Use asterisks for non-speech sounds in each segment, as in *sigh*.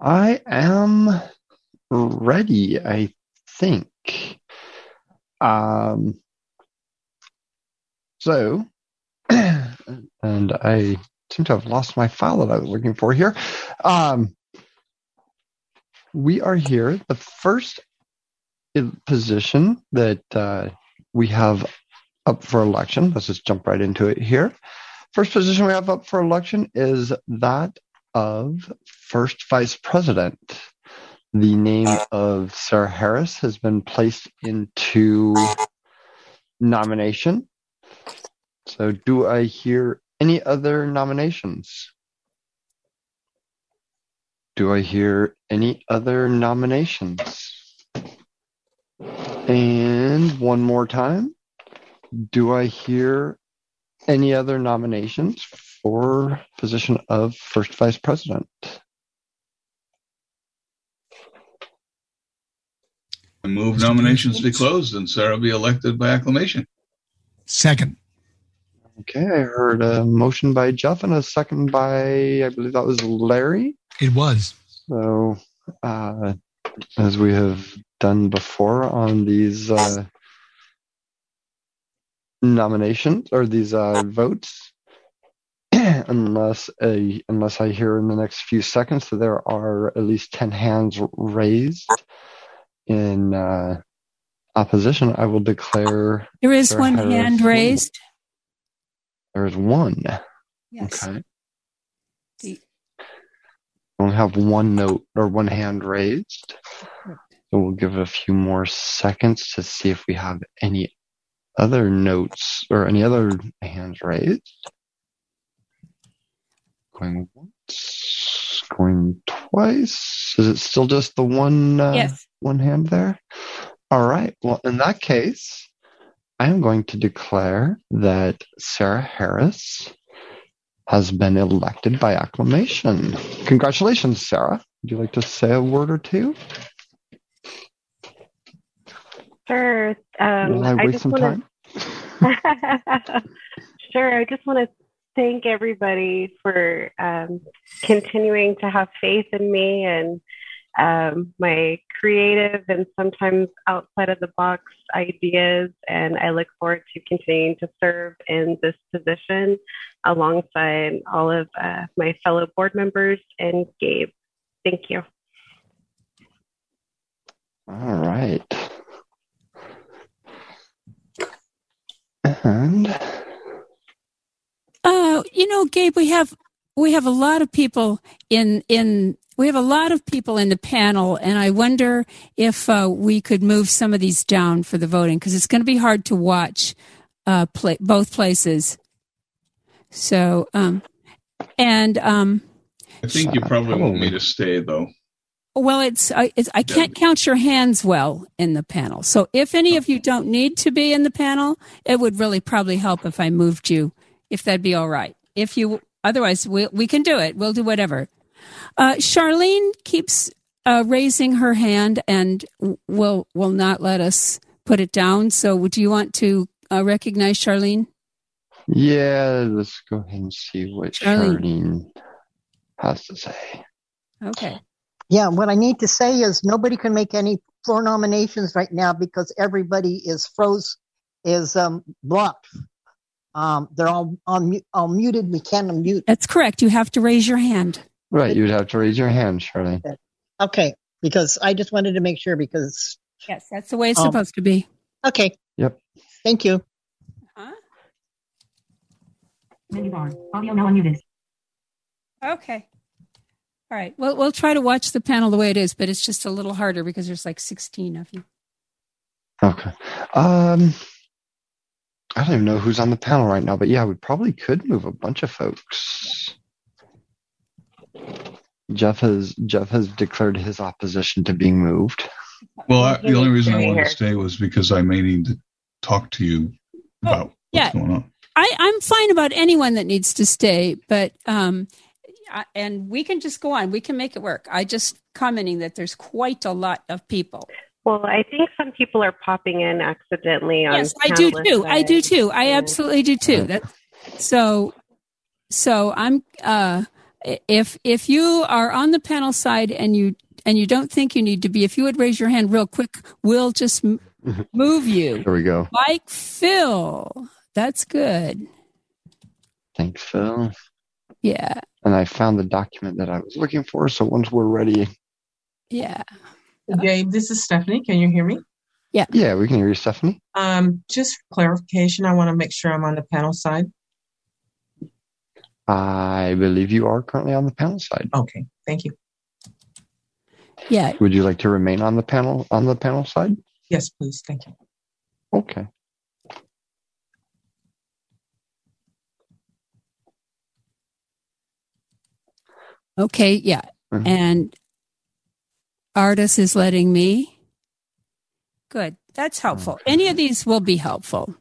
I am ready, I think. Um, so, *clears throat* and I seem to have lost my file that I was looking for here. Um, we are here. The first position that uh, we have up for election, let's just jump right into it here. First position we have up for election is that of first vice president. The name of Sarah Harris has been placed into nomination. So, do I hear any other nominations? Do I hear any other nominations? And one more time. Do I hear any other nominations for position of first vice president? I move nominations be closed and Sarah be elected by acclamation. Second. Okay, I heard a motion by Jeff and a second by, I believe that was Larry. It was. So, uh, as we have done before on these uh, nominations or these uh, votes, *clears throat* unless a unless I hear in the next few seconds that there are at least ten hands raised in uh, opposition, I will declare. There is one hand raised. There is one. Yes. Okay. We only have one note or one hand raised. So we'll give it a few more seconds to see if we have any other notes or any other hands raised. Going once, going twice. Is it still just the one? Uh, yes. One hand there. All right. Well, in that case, I am going to declare that Sarah Harris has been elected by acclamation. Congratulations, Sarah. Would you like to say a word or two? Sure. Um, Will I I waste just some wanna- time? *laughs* *laughs* sure. I just want to thank everybody for um, continuing to have faith in me and um, my creative and sometimes outside of the box ideas. And I look forward to continuing to serve in this position alongside all of uh, my fellow board members and Gabe. Thank you. All right. And you know, Gabe, we have we have a lot of people in in we have a lot of people in the panel, and I wonder if uh, we could move some of these down for the voting because it's going to be hard to watch uh, play, both places. So, um, and um, I think you probably want me to stay though. well, it's I, it's I can't count your hands well in the panel. So, if any of you don't need to be in the panel, it would really probably help if I moved you, if that'd be all right. If you otherwise, we we can do it. We'll do whatever. Uh, Charlene keeps uh, raising her hand and will will not let us put it down. So, would you want to uh, recognize Charlene? yeah, let's go ahead and see what Charlene. Charlene has to say. Okay. Yeah, what I need to say is nobody can make any floor nominations right now because everybody is froze, is um, blocked. Um, they're all on mu- all muted. We can't unmute. That's correct. You have to raise your hand. Right, you'd have to raise your hand, Shirley. Okay, because I just wanted to make sure because Yes, that's the way it's Um, supposed to be. okay. Yep. Thank you. Menu bar. Audio now unmuted. Okay. All right. Well, we'll try to watch the panel the way it is, but it's just a little harder because there's like 16 of you. Okay. Um, I don't even know who's on the panel right now, but yeah, we probably could move a bunch of folks. Jeff has Jeff has declared his opposition to being moved. Well, I, the only reason I Stay wanted to stay was because I may need to talk to you about yeah. what's going on. I, I'm fine about anyone that needs to stay, but um, I, and we can just go on. We can make it work. I just commenting that there's quite a lot of people. Well, I think some people are popping in accidentally on Yes, I do panelist too. I do too. I absolutely do too. That so so I'm uh if if you are on the panel side and you and you don't think you need to be, if you would raise your hand real quick, we'll just m- *laughs* move you. There we go. Mike Phil, that's good. Thanks, Phil. Yeah, And I found the document that I was looking for. So once we're ready, yeah. Gabe, this is Stephanie. Can you hear me? yeah, Yeah, we can hear you, Stephanie. Um, just for clarification, I want to make sure I'm on the panel side. I believe you are currently on the panel side. Okay, thank you. Yeah, Would you like to remain on the panel on the panel side? Yes, please. Thank you. Okay. okay, yeah. Mhm. And Artis is letting me. Good. That's helpful. Any of these will be helpful.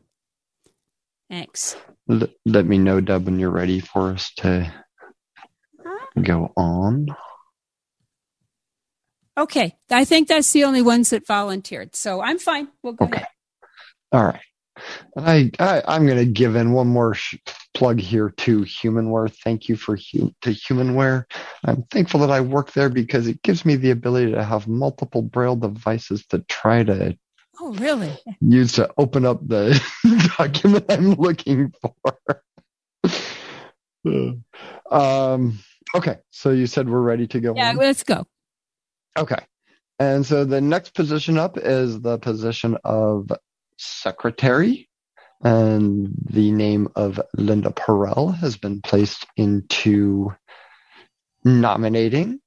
Thanks. L- let me know, Deb, when you're ready for us to go on. Okay. I think that's the only ones that volunteered. So I'm fine. We'll go Okay. ahead. All right. I, I I'm going to give in one more sh- plug here to Humanware. Thank you for hu- to Humanware. I'm thankful that I work there because it gives me the ability to have multiple Braille devices to try to Oh, really? use to open up the *laughs* document I'm looking for. *laughs* um, okay, so you said we're ready to go. Yeah, on? let's go. Okay. And so the next position up is the position of secretary. And the name of Linda Porelle has been placed into nominating.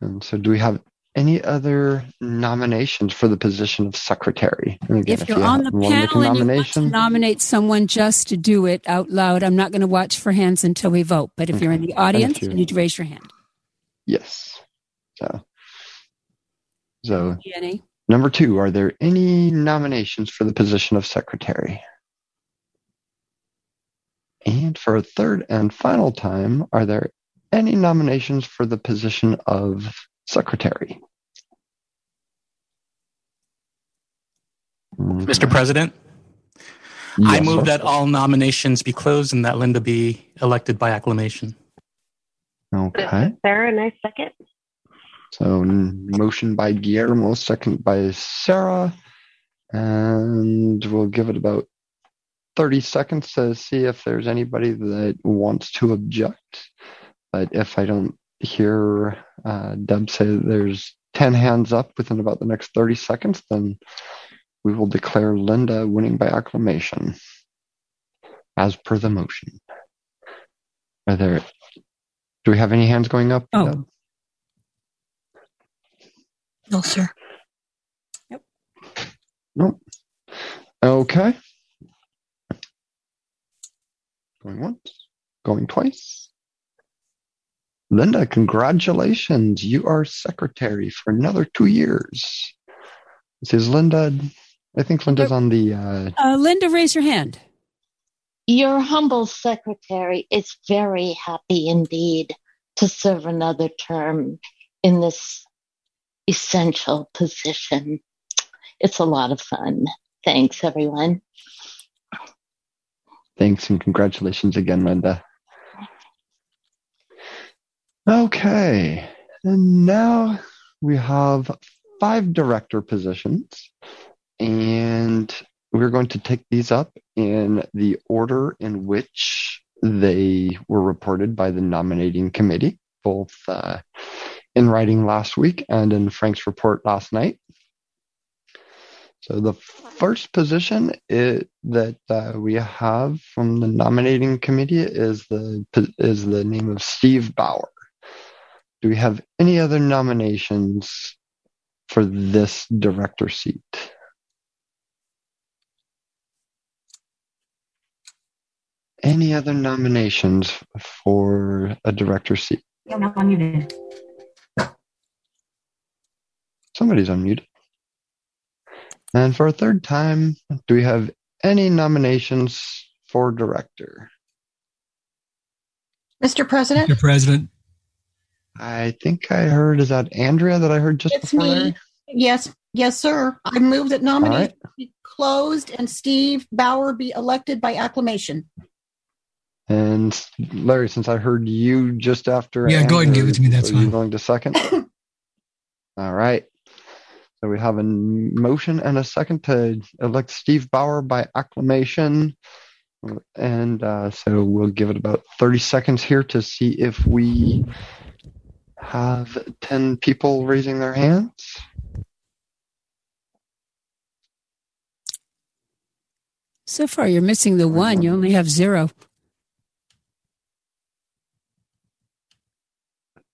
And so do we have any other nominations for the position of secretary? Again, if you're you on the want to make a panel and you want to nominate someone just to do it out loud, I'm not going to watch for hands until we vote. But if you're in the audience, you. you need to raise your hand. yes. So, so Jenny? Number two, are there any nominations for the position of secretary? And for a third and final time, are there any nominations for the position of secretary? Mr. President, I move sir. that all nominations be closed and that Linda be elected by acclamation. Okay. is Sarah, nice second. So motion by Guillermo, second by Sarah. And we'll give it about 30 seconds to see if there's anybody that wants to object. But if I don't hear uh, Deb say there's 10 hands up within about the next 30 seconds, then we will declare Linda winning by acclamation as per the motion. Are there, do we have any hands going up? Oh. Deb? No, sir. Yep. Nope. Okay. Going once, going twice. Linda, congratulations. You are secretary for another two years. This is Linda. I think Linda's on the, uh, Uh, Linda, raise your hand. Your humble secretary is very happy indeed to serve another term in this essential position. It's a lot of fun. Thanks, everyone. thanks and congratulations again, Linda. Okay. And now we have five director positions and we're going to take these up in the order in which they were reported by the nominating committee, both uh, in writing last week and in Frank's report last night. So the first position i that uh, we have from the nominating committee is the is the name of Steve Bauer. Do we have any other nominations for this director seat? Any other nominations for a director seat? Somebody's unmuted. And for a third time, do we have any nominations for director? Mr. President, Mr. President, I think I heard, is that Andrea that I heard just it's before? me. there? Yes, yes, sir. I move that All nominations right. be closed and Steve Bauer be elected by acclamation. And Larry, since I heard you just after, Yeah, go ahead and give it to me, that's fine. you fine. going to second? *coughs* All right. So we have a motion and a second to elect Steve Bauer by acclamation. And uh, so we'll give it about 30 seconds here to see if we have 10 people raising their hands. So far, you're missing the one. You only have zero.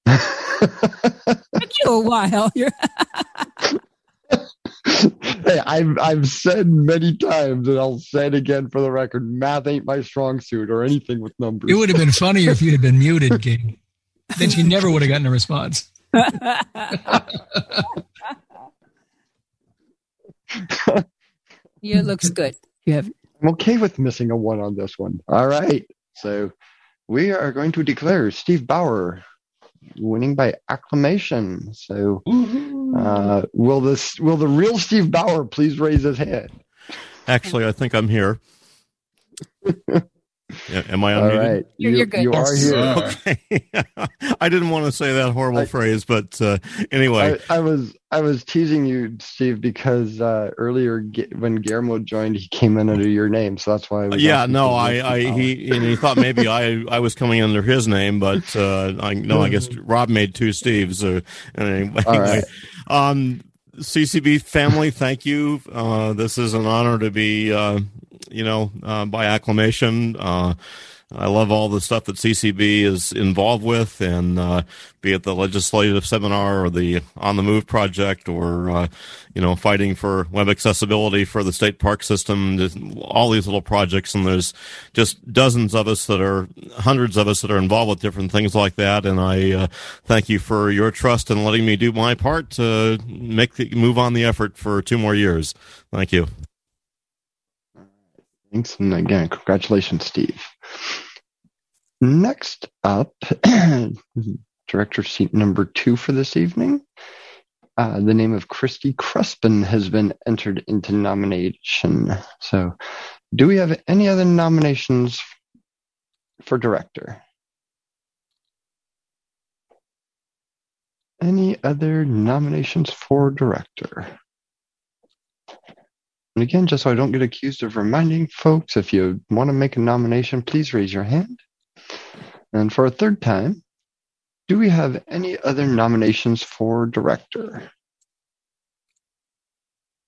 *laughs* Took you a while. *laughs* You're hey, I've I've said many times, and I'll say it again for the record: math ain't my strong suit, or anything with numbers. It would have been funnier if you'd have been muted, King. Then she never would have gotten a response. *laughs* yeah, it looks good. You have I'm okay with missing a one on this one. All right, so we are going to declare Steve Bauer winning by acclamation. So, uh, will this will the real Steve Bauer please raise his hand? Actually, I think I'm here. *laughs* Yeah, Am I All unmuted? right, you're good. you are here. *laughs* Okay. *laughs* I didn't want to say that horrible phrase, but uh, anyway. I, I was I was teasing you, Steve, because uh, earlier when Guillermo joined, he came in under your name, so that's why. I was yeah, no, I, I, he, and he thought maybe I, I was coming under his name, but uh, I no, I guess *laughs* Rob made two Steves. So anyway, All right. um, CCB family, thank you. Uh, this is an honor to be, uh, you know, uh, by acclamation. Uh, I love all the stuff that CCB is involved with, and uh, be it the legislative seminar or the On the Move project, or uh, you know, fighting for web accessibility for the state park system. All these little projects, and there's just dozens of us that are, hundreds of us that are involved with different things like that. And I uh, thank you for your trust in letting me do my part to make the move on the effort for two more years. Thank you. Thanks, and again, congratulations, Steve. Next up, *clears throat* director seat number two for this evening. Uh, the name of Christy Crespin has been entered into nomination. So, do we have any other nominations for director? Any other nominations for director? And again, just so I don't get accused of reminding folks, if you want to make a nomination, please raise your hand. And for a third time, do we have any other nominations for director?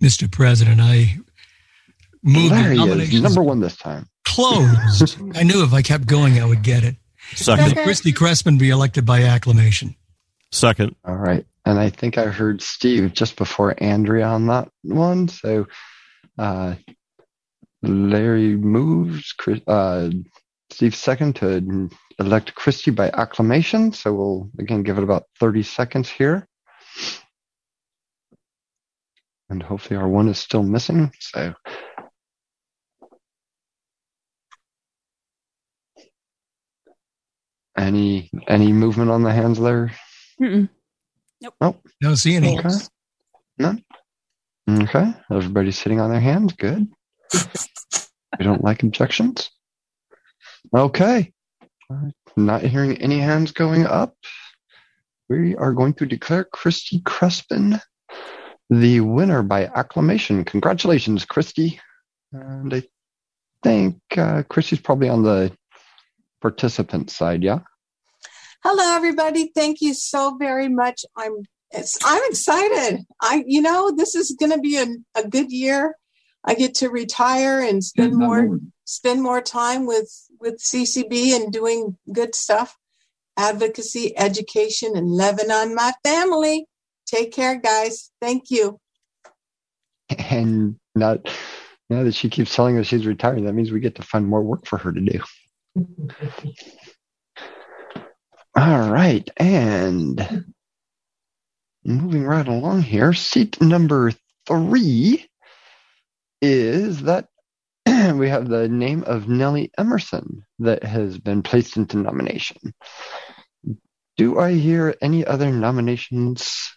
Mr. President, I moved the Larry is number one this time. closed. *laughs* I knew if I kept going, I would get it. Second. That Christy Crespin be elected by acclamation. Second. All right. And I think I heard Steve just before Andrea on that one. So uh, Larry moves, Chris- uh, Steve second to elect Christie by acclamation. So we'll again give it about 30 seconds here. And hopefully our one is still missing. So any any movement on the hands there? Mm-mm. Nope. Don't see any. Okay. None. Okay. Everybody's sitting on their hands. Good. *laughs* we don't like objections. Okay. Not hearing any hands going up. We are going to declare Christy Crespin the winner by acclamation. Congratulations, Christy. And I think uh, Christy's probably on the participant side, yeah? Hello, everybody. Thank you so very much. I'm it's, I'm excited. I you know this is going to be a, a good year. I get to retire and spend more spend more time with with CCB and doing good stuff, advocacy, education, and loving on my family. Take care, guys. Thank you. And now, now that she keeps telling us she's retiring, that means we get to find more work for her to do. *laughs* All right. And moving right along here, seat number three is that *clears throat* we have the name of Nellie Emerson that has been placed into nomination. Do I hear any other nominations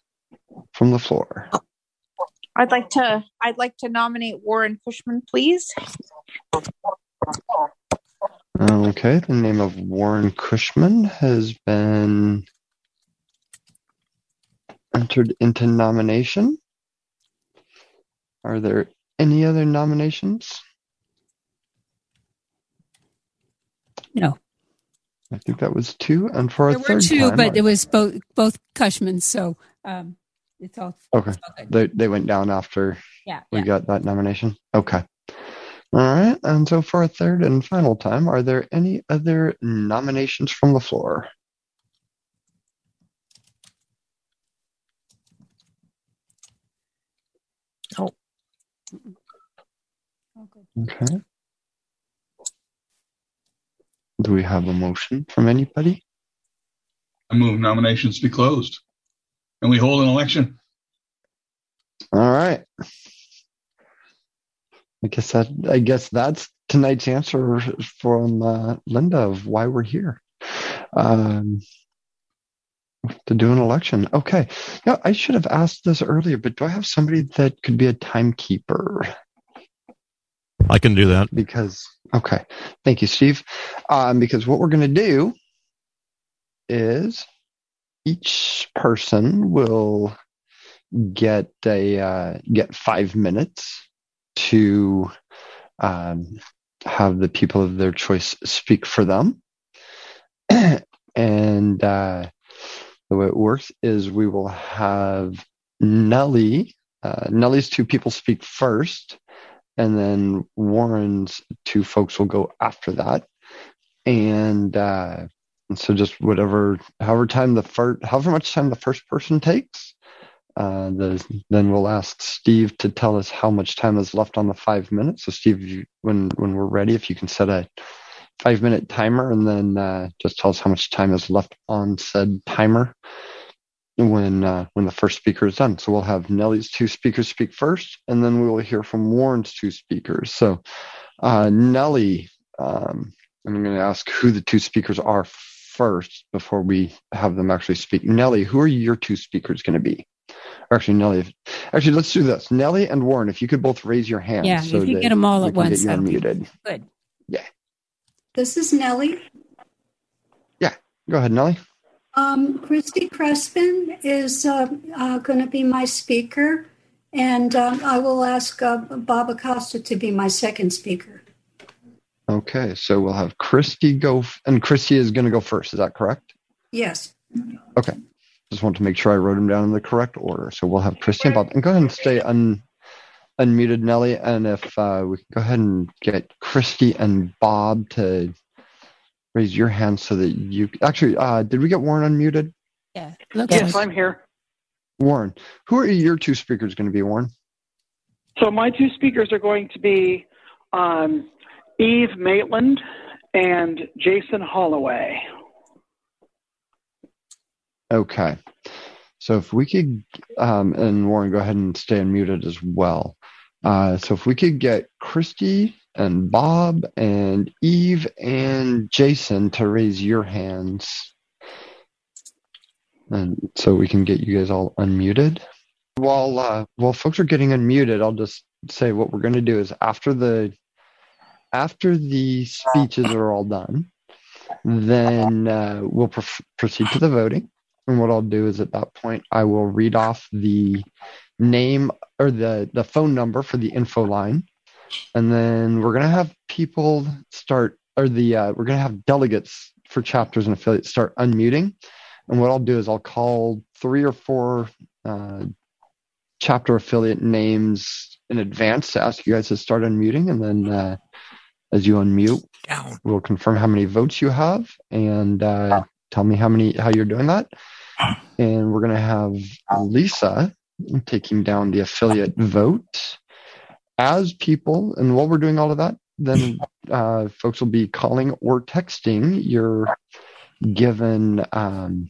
from the floor? I'd like to I'd like to nominate Warren Cushman, please. Okay, the name of Warren Cushman has been entered into nomination. Are there any other nominations? No. I think that was two, and for a There were two, time, but I- it was both both Cushmans, so um, it's all Okay. it's all. They they went down after Yeah, we yeah. got that nomination. Okay. All right. And so for a third and final time, are there any other nominations from the floor? Oh. Okay. Do we have a motion from anybody? I move nominations be closed. And we hold an election. All right. I guess that I guess that's tonight's answer from uh, Linda of why we're here. Um, to do an election. Okay. Yeah, I should have asked this earlier, but do I have somebody that could be a timekeeper? I can do that. Because okay, thank you, Steve. Um, because what we're going to do is each person will get a uh, get five minutes to um, have the people of their choice speak for them, *clears throat* and uh, the way it works is we will have Nellie. Uh, Nellie's two people speak first, and then Warren's two folks will go after that. And, uh, so just whatever, however time the first, however much time the first person takes, uh, the, then we'll ask Steve to tell us how much time is left on the five minutes. So Steve, you, when when we're ready, if you can set a five minute timer and then uh, just tell us how much time is left on said timer when uh, when the first speaker is done. So we'll have Nellie's two speakers speak first, and then we will hear from Warren's two speakers. So uh, Nellie, um, I'm going to ask who the two speakers are first before we have them actually speak. Nellie, who are your two speakers going to be? Actually, Nellie. if- Actually, let's do this. Nellie and Warren, if you could both raise your hands. Yeah, so if you that them all at once, you that'll be unmuted. good. Yeah. This is Nellie. Yeah. Go ahead, Nellie. Um, Christy Crespin is uh, uh, going to be my speaker, and um, I will ask uh, Bob Acosta to be my second speaker. Okay, so we'll have Christy go, f- and Christy is going to go first. Is that correct? Yes. Okay. Just want to make sure I wrote them down in the correct order. So we'll have Christy and Bob. And go ahead and stay un, unmuted, Nellie. And if uh, we can go ahead and get Christy and Bob to raise your hand so that you actually, uh, did we get Warren unmuted? Yeah. Yes, I'm here. Warren, who are your two speakers going to be, Warren? So my two speakers are going to be um, Eve Maitland and Jason Holloway. Okay. So if we could, um, and Warren, go ahead and stay unmuted as well. Uh, so if we could get Christy and Bob and Eve and Jason to raise your hands. And so we can get you guys all unmuted. While uh, while folks are getting unmuted, I'll just say what we're going to do is after the after the speeches are all done, then uh, we'll prof- proceed to the voting. And what I'll do is at that point, I will read off the name or the, the phone number for the info line. And then we're going to have people start, or the, uh, we're going to have delegates for chapters and affiliates start unmuting. And what I'll do is I'll call three or four uh, chapter affiliate names in advance to ask you guys to start unmuting. And then uh, as you unmute, we'll confirm how many votes you have and uh, tell me how many how you're doing that. And we're gonna have Lisa taking down the affiliate vote as people. And while we're doing all of that, then *laughs* uh, folks will be calling or texting your given um,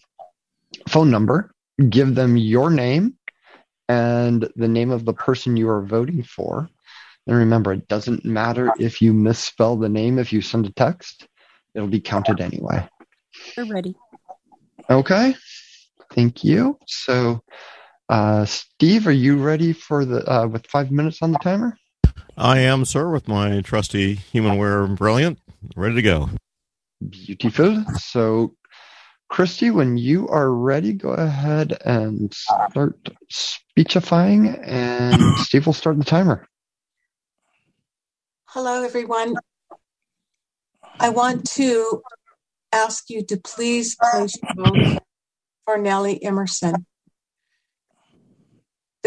phone number. Give them your name and the name of the person you are voting for. And remember, it doesn't matter if you misspell the name if you send a text, it'll be counted anyway. We're ready. Okay. Thank you. So, uh, Steve, are you ready for the uh, with five minutes on the timer? I am, sir, with my trusty humanware Brailliant, ready to go. Beautiful. So, Christy, when you are ready, go ahead and start speechifying, and *clears throat* Steve will start the timer. Hello, everyone. I want to ask you to please place your vote for Nellie Emerson.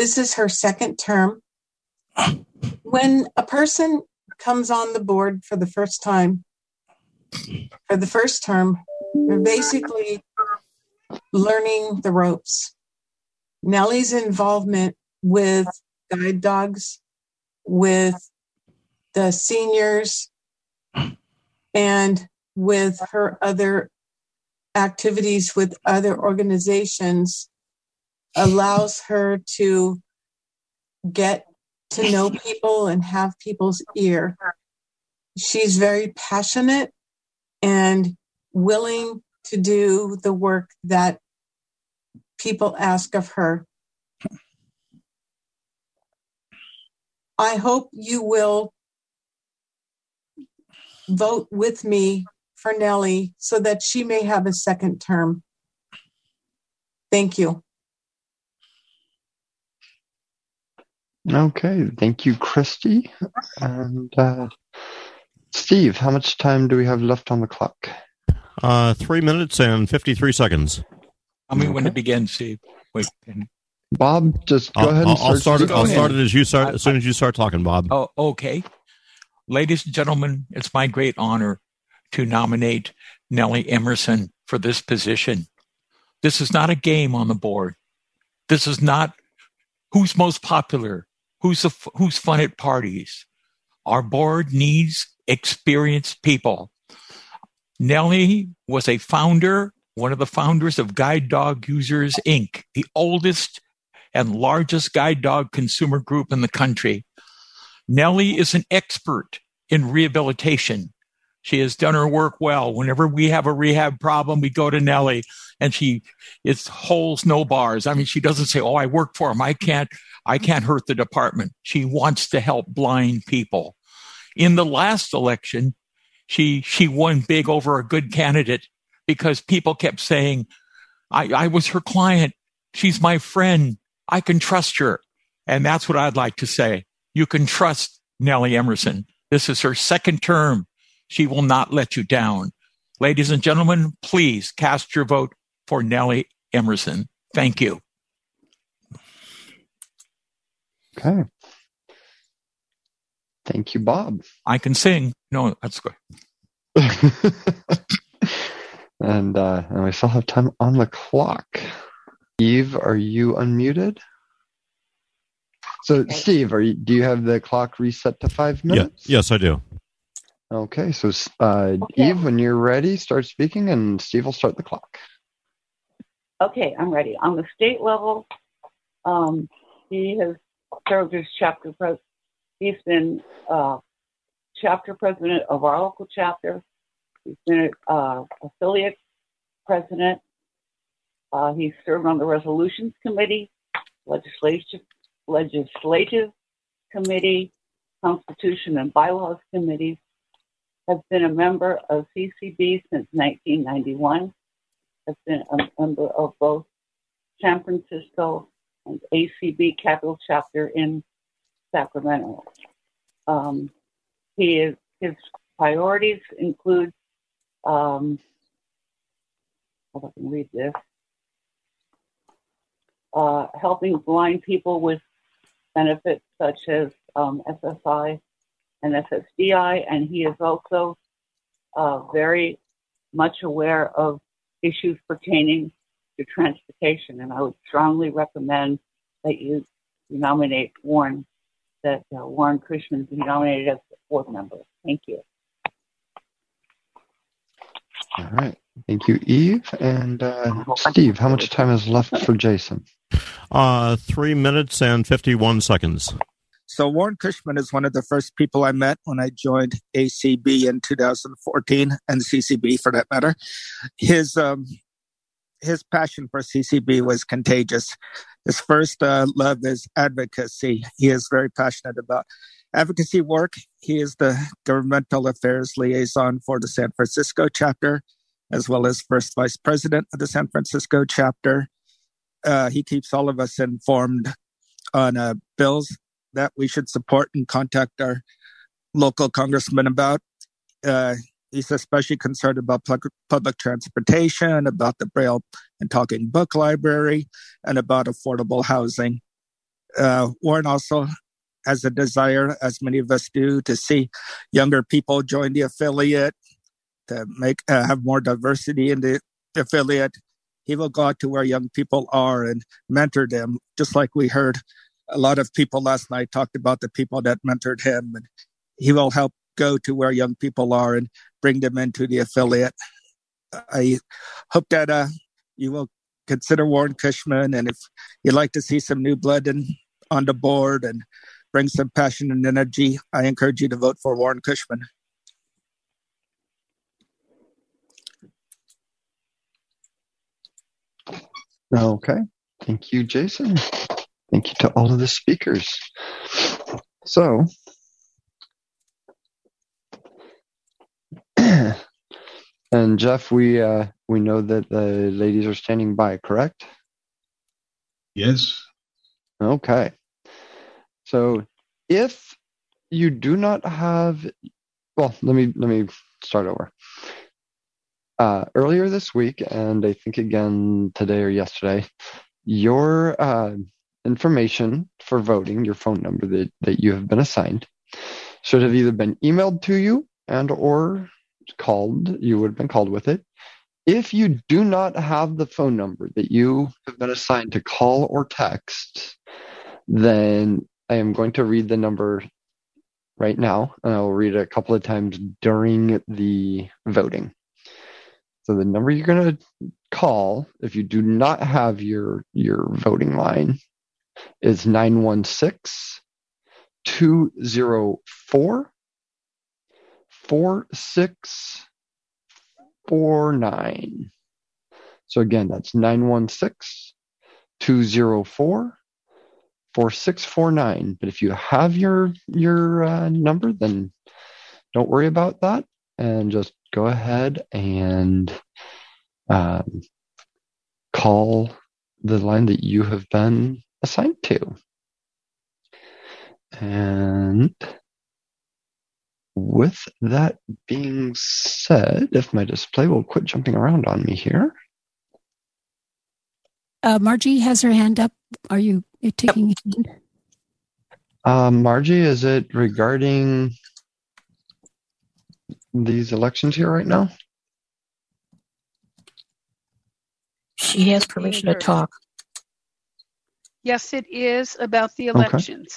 This is her second term. When a person comes on the board for the first time, for the first term, they're basically learning the ropes. Nellie's involvement with guide dogs, with the seniors, and with her other activities with other organizations allows her to get to know *laughs* people and have people's ear. She's very passionate and willing to do the work that people ask of her. I hope you will vote with me for Nellie so that she may have a second term. Thank you. Okay, thank you, Christy. And uh, Steve, how much time do we have left on the clock? Uh, three minutes and 53 seconds. Tell me when it begin, Steve. Wait. Bob, just go I'll, ahead and I'll, I'll start it. I'll start it as you start. As soon as you start talking, Bob. Oh, okay. Ladies and gentlemen, it's my great honor to nominate Nellie Emerson for this position. This is not a game on the board. This is not who's most popular, who's the, who's fun at parties. Our board needs experienced people. Nellie was a founder, one of the founders of Guide Dog Users Inc., the oldest and largest guide dog consumer group in the country. Nellie is an expert in rehabilitation. She has done her work well. Whenever we have a rehab problem, we go to Nellie and she, it's holes, no bars. I mean, she doesn't say, Oh, I work for him. I can't, I can't hurt the department. She wants to help blind people. In the last election, she, she won big over a good candidate because people kept saying, I, I was her client. She's my friend. I can trust her. And that's what I'd like to say. You can trust Nellie Emerson. This is her second term. She will not let you down. Ladies and gentlemen, please cast your vote for Nellie Emerson. Thank you. Okay. Thank you, Bob. I can sing. No, that's good. *laughs* And uh, and we still have time on the clock. Eve, are you unmuted? So, Steve, are you, do you have the clock reset to five Yeah. minutes? Yes, I do. Okay, so uh, Eve, when you're ready, start speaking, and Steve will start the clock. Okay, I'm ready. On the state level, um, he has served as chapter president. He's been uh, chapter president of our local chapter. He's been uh, affiliate president. Uh, he's served on the resolutions committee, legislative legislative committee, constitution and bylaws committees. Has been a member of CCB since 1991 has been a member of both San Francisco and ACB Capital Chapter in Sacramento. Um, he is, his priorities include, um, on, I can read this, uh, helping blind people with benefits such as um, SSI and SSDI, and he is also uh, very much aware of issues pertaining to transportation. And I would strongly recommend that you, you nominate Warren, that uh, Warren Cushman be nominated as the fourth member. Thank you. All right. Thank you, Eve. And uh, Steve, how much time is left for Jason? Uh, three minutes and 51 seconds. So Warren Cushman is one of the first people I met when I joined ACB in 2014 and CCB for that matter. His um, his passion for CCB was contagious. His first uh, love is advocacy. He is very passionate about advocacy work. He is the governmental affairs liaison for the San Francisco chapter, as well as first vice president of the San Francisco chapter. Uh, he keeps all of us informed on uh, bills that we should support and contact our local congressman about. Uh, he's especially concerned about public, transportation, about the Braille and Talking Book Library, and about affordable housing. Uh, Warren also has a desire, as many of us do, to see younger people join the affiliate, to make uh, have more diversity in the affiliate. He will go out to where young people are and mentor them, just like we heard a lot of people last night talked about the people that mentored him. And he will help go to where young people are and bring them into the affiliate. I hope that uh, you will consider Warren Cushman, and if you'd like to see some new blood in, on the board and bring some passion and energy, I encourage you to vote for Warren Cushman. Okay. Thank you, Jason. Thank you to all of the speakers. So, *clears throat* and Jeff, we uh, we know that the ladies are standing by, correct? Yes. Okay. So, if you do not have, well, let me let me start over. Uh, earlier this week, and I think again today or yesterday, your uh, information for voting, your phone number that, that you have been assigned, should have either been emailed to you and or called. You would have been called with it. If you do not have the phone number that you have been assigned to call or text, then I am going to read the number right now, and I will read it a couple of times during the voting. So the number you're going to call if you do not have your your voting line is 916 204 4649. So again, that's 916 204 4649. But if you have your your uh, number, then don't worry about that and just go ahead and um, call the line that you have been assigned to. And with that being said, if my display will quit jumping around on me here. Uh, Margie has her hand up. Are you taking a hand? Uh, Margie, is it regarding these elections here right now? She has permission to talk. Yes, it is about the elections.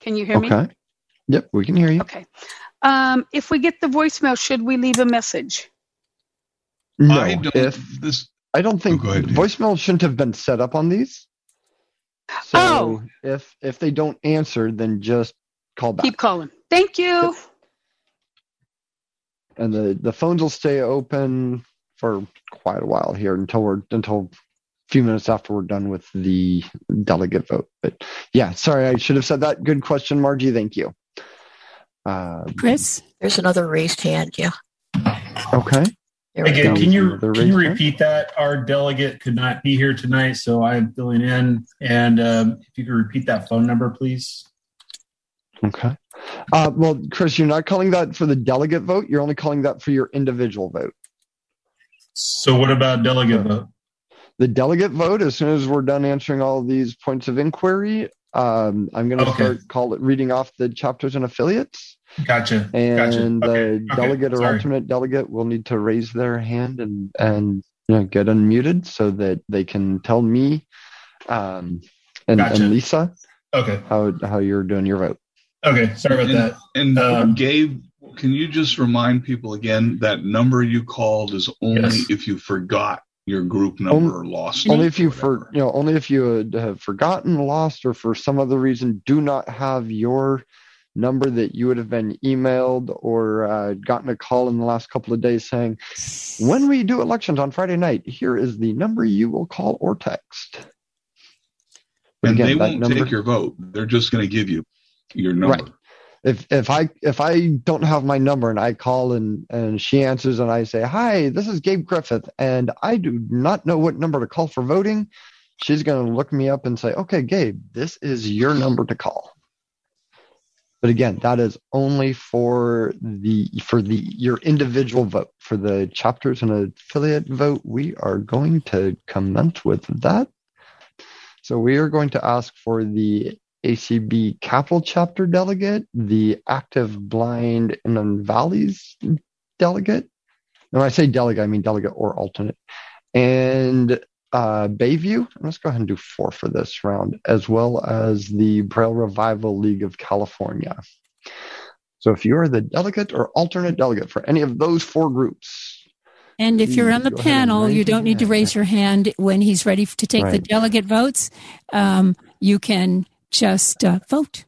Can you hear me? Okay. Yep, we can hear you. Okay. Um, if we get the voicemail, should we leave a message? No, I don't- if this, I don't think go ahead, Dave. voicemail shouldn't have been set up on these. So Oh. if if they don't answer, then just call back. Keep calling. Thank you. and the the phones will stay open for quite a while here until we're until a few minutes after we're done with the delegate vote. But yeah, sorry, I should have said that. Good question, Margie. Thank you. Uh, Chris? There's another raised hand. Yeah. okay. Again, can you can you raised hand? repeat that? Our delegate could not be here tonight, so I'm filling in. And um, if you could repeat that phone number, please. Okay. Uh, well, Chris, you're not calling that for the delegate vote. You're only calling that for your individual vote. So what about delegate vote? The delegate vote, as soon as we're done answering all of these points of inquiry, um, I'm going to Okay. start call it reading off the chapters and affiliates. Gotcha. and gotcha. the Okay. okay. delegate or Sorry. alternate delegate will need to raise their hand and and you know get unmuted so that they can tell me um, and, Gotcha. and Lisa Okay. how how you're doing your vote. Okay. Sorry about and, that. And Um, Gabe, can you just remind people again that number you called is only Yes. if you forgot your group number or lost Only if you or for you know only if you have forgotten, lost, or for some other reason do not have your number that you would have been emailed or uh, gotten a call in the last couple of days saying, when we do elections on Friday night, here is the number you will call or text. But and again, they won't number, take your vote. They're just going to give you your number. Right. If if I if I don't have my number and I call and and she answers and I say, "Hi, this is Gabe Griffith, and I do not know what number to call for voting," she's going to look me up and say, "Okay, Gabe, this is your number to call." But again, that is only for the for the your individual vote. For the chapters and affiliate vote, we are going to commence with that. So we are going to ask for the ACB Capital Chapter delegate, the active blind and Valleys delegate. And when I say delegate, I mean delegate or alternate. And uh, Bayview. Let's go ahead and do four for this round, as well as the Braille Revival League of California. So if you are the delegate or alternate delegate for any of those four groups, And if you're on the Go ahead and panel, you don't need to raise your hand when he's ready to take the delegate votes. Um, you can just uh, vote.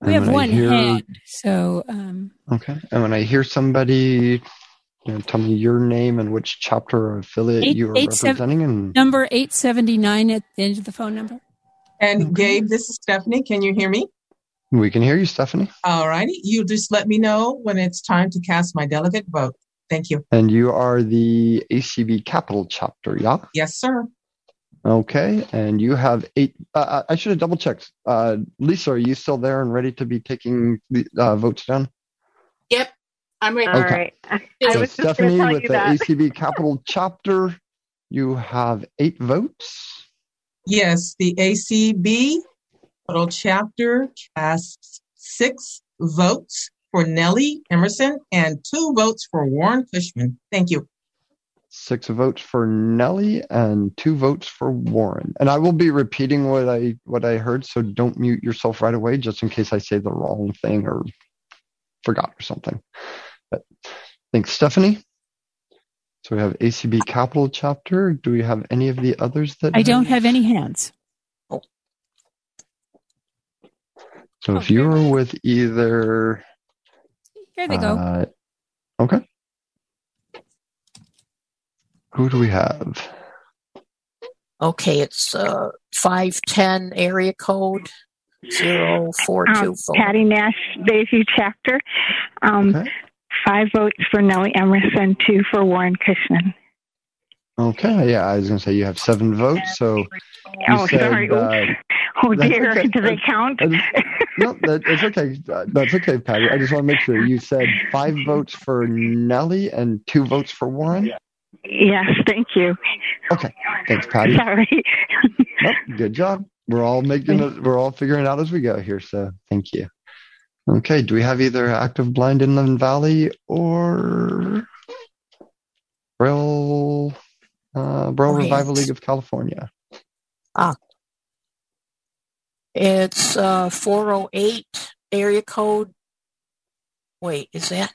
We And have one hear- hand, so um, okay. And when I hear somebody, you know, tell me your name and which chapter or affiliate Eight- you are eight seven- representing, and number eight seventy nine at the end of the phone number. And Gabe, this is Stephanie. Can you hear me? we can hear you, Stephanie. All righty. You just let me know when it's time to cast my delegate vote. Thank you. And you are the ACB Capital chapter, yeah? Yes, sir. Okay, and you have eight. Uh, I should have double checked. Uh, Lisa, are you still there and ready to be taking the uh, votes down? Yep, I'm ready. Okay. *laughs* So Stephanie with the ACB *laughs* Capital chapter, you have eight votes. Yes, the ACB Capital Chapter casts six votes for Nellie Emerson and two votes for Warren Cushman. Thank you. Six votes for Nellie and two votes for Warren. And I will be repeating what I what I heard, so don't mute yourself right away, just in case I say the wrong thing or forgot or something. But thanks, Stephanie. So we have ACB Capital chapter. Do we have any of the others that I don't have any hands. So if you're with either, Here they go. uh, okay. Who do we have? Okay, it's uh, 510 area code Um, 0424. Patty Nash, Bayview chapter. Um, Five votes for Nellie Emerson, two for Warren Cushman. Okay, yeah, I was gonna say you have seven votes. So you Oh, said, sorry. uh, Oh dear. okay. Do they count? no, that, it's okay. Uh, That's okay, Patty. I just want to make sure you said five votes for Nellie and two votes for Warren. Yes, thank you. Okay, thanks, Patty. Sorry. Nope, good job. We're all making it. We're all figuring it out as we go here. So thank you. Okay, do we have either active blind inland valley or Braille uh, Braille Oh, Revival. League of California? Ah. It's uh, 408 area code. Wait, is that?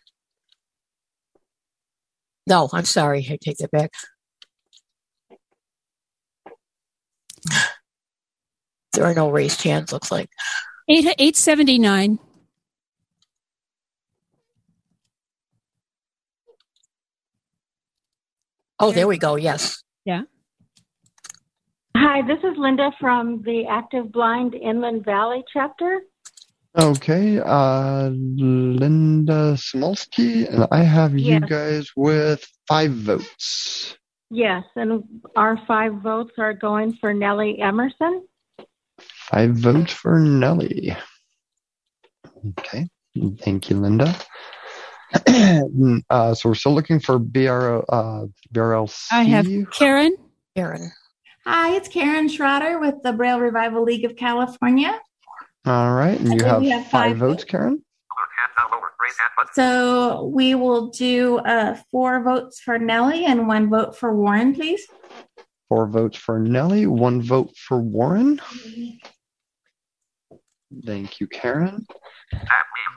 No, I'm sorry. I take that back. There are no raised hands, looks like. Eight eight seventy nine. Oh, there we go. Yes. Yeah. Hi, this is Linda from the Active Blind Inland Valley chapter. Okay, uh, Linda Smolsky, and I have you guys with five votes. Yes, and our five votes are going for Nellie Emerson. Five votes for Nellie. Okay, thank you, Linda. *clears throat* uh, so we're still looking for BRL, uh, BRLC. I have Karen. Karen. Hi, it's Karen Schroeder with the Braille Revival League of California. All right, and you have, have five five votes, Karen. So we will do uh, four votes for Nellie and one vote for Warren, please. Four votes for Nellie, one vote for Warren. Thank you, Karen.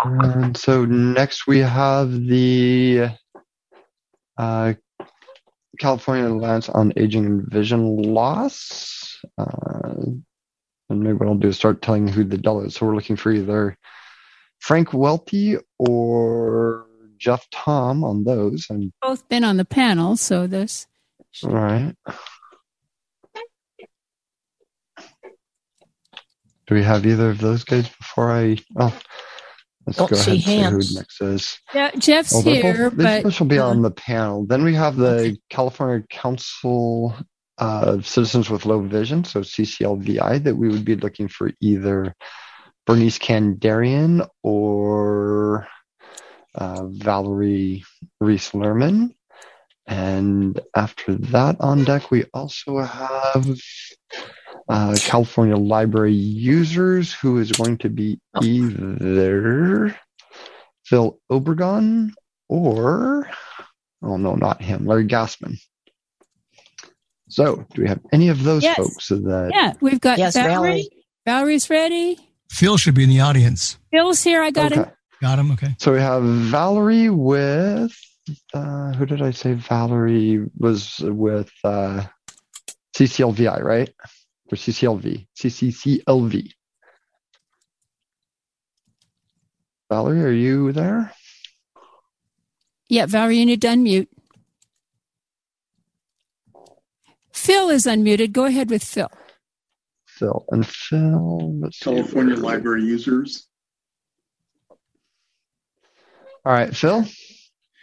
And so next we have the uh, California Alliance on Aging and Vision Loss. Uh, and maybe what I'll do is start telling who the delegates. So we're looking for either Frank Welty or Jeff Tom on those. And Both been on the panel, so this all right. Do Do we have either of those guys before I? Oh, let's Don't go see ahead and see hands. who next is. Yeah, Jeff's Oh, here, both- these but both will be uh, on the panel. Then we have the California Council of Citizens with Low Vision, so CCLVI, that we would be looking for either Bernice Kandarian or uh, Valerie Reese Lerman. And after that on deck, we also have uh, California Library Users, who is going to be either Phil Obregon or, oh no, not him, Larry Gassman. So, do we have any of those Yes. folks that? yeah, we've got Yes, Valerie. Valerie. Valerie's ready. Phil should be in the audience. Phil's here. I got him. Okay. Got him? Okay. So we have Valerie with, uh, who did I say? Valerie was with uh, CCLVI, right? Or CCLV, CCCLV. Valerie, are you there? Yeah, Valerie, you need to unmute. Phil is unmuted. Go ahead with Phil. Phil and Phil. Let's see. California Library users. All right, Phil,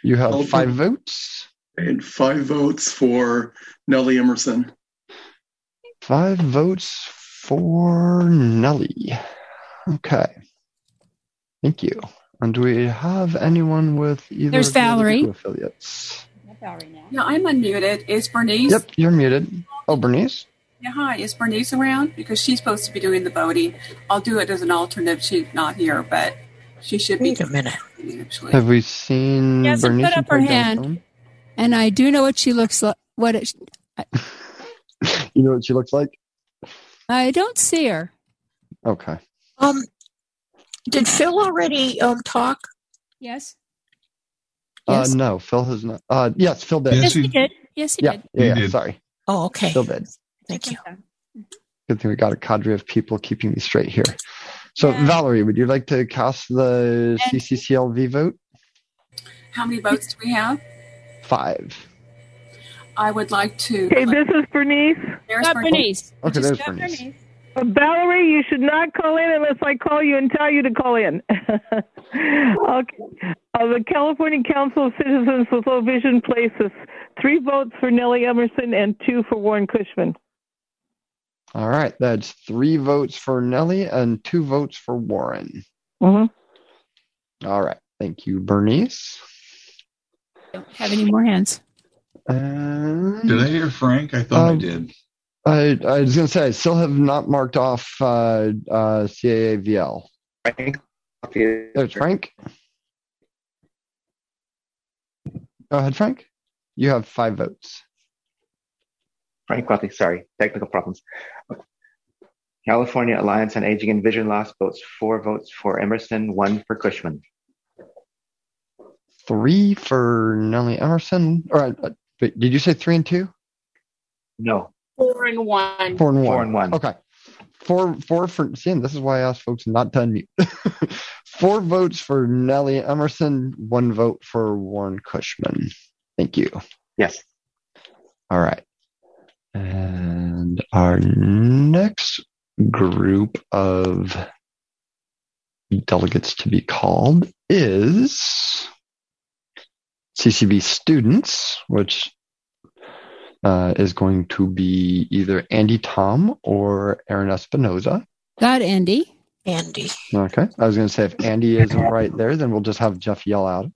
you have I'll five do- votes. And five votes for Nellie Emerson. Five votes for Nellie. Okay. Thank you. And do we have anyone with either There's of the other Valerie. two affiliates? Yeah, I'm unmuted. Is Bernice? Yep, you're muted. Oh, Bernice? Yeah, hi. Is Bernice around? Because she's supposed to be doing the voting. I'll do it as an alternate. She's not here, but she should be. Wait a minute. Actually. Have we seen She hasn't put up her put down hand. And I do know what she looks like. What it, *laughs* You know what she looks like? I don't see her. Okay. Um, did Phil already um talk? Yes. Uh, no, Phil has not. Uh, yes, Phil did. Yes, he did. Yes, he yeah, did. Yeah, He yeah, did. sorry. Oh, okay. Phil did. Thank you. Good thing we got a cadre of people keeping me straight here. So, Yeah. Valerie, would you like to cast the CCCLV vote? How many votes do we have? Five. I would like to. Hey, this is Bernice. There's Bernice. Bernice. Okay, there's Got Bernice. Valerie, you should not call in unless I call you and tell you to call in. *laughs* okay. Uh, the California Council of Citizens with Low Vision places three votes for Nellie Emerson and two for Warren Cushman. All right, that's three votes for Nellie and two votes for Warren. Mm-hmm. All right, thank you, Bernice. Don't have any more hands. And Did I hear Frank? I thought I Um, did. I, I was going to say, I still have not marked off uh, uh, CAAVL. There's Frank. Go ahead, Frank. You have five votes. Frank Guthrie, sorry, technical problems. California Alliance on Aging and Vision Loss votes four votes for Emerson, one for Cushman. Three for Nellie Emerson. All right, uh, did you say three and two? No, Four and one. Four and one. Four and one. Okay. Four, four for, see, and this is why I asked folks not to unmute. *laughs* four votes for Nellie Emerson, one vote for Warren Cushman. Thank you. yes. All right. And our next group of delegates to be called is CCB students, which uh, is going to be either Andy Tom or Aaron Espinoza. Got Andy. Andy. Okay. I was going to say if Andy isn't right there, then we'll just have Jeff yell out.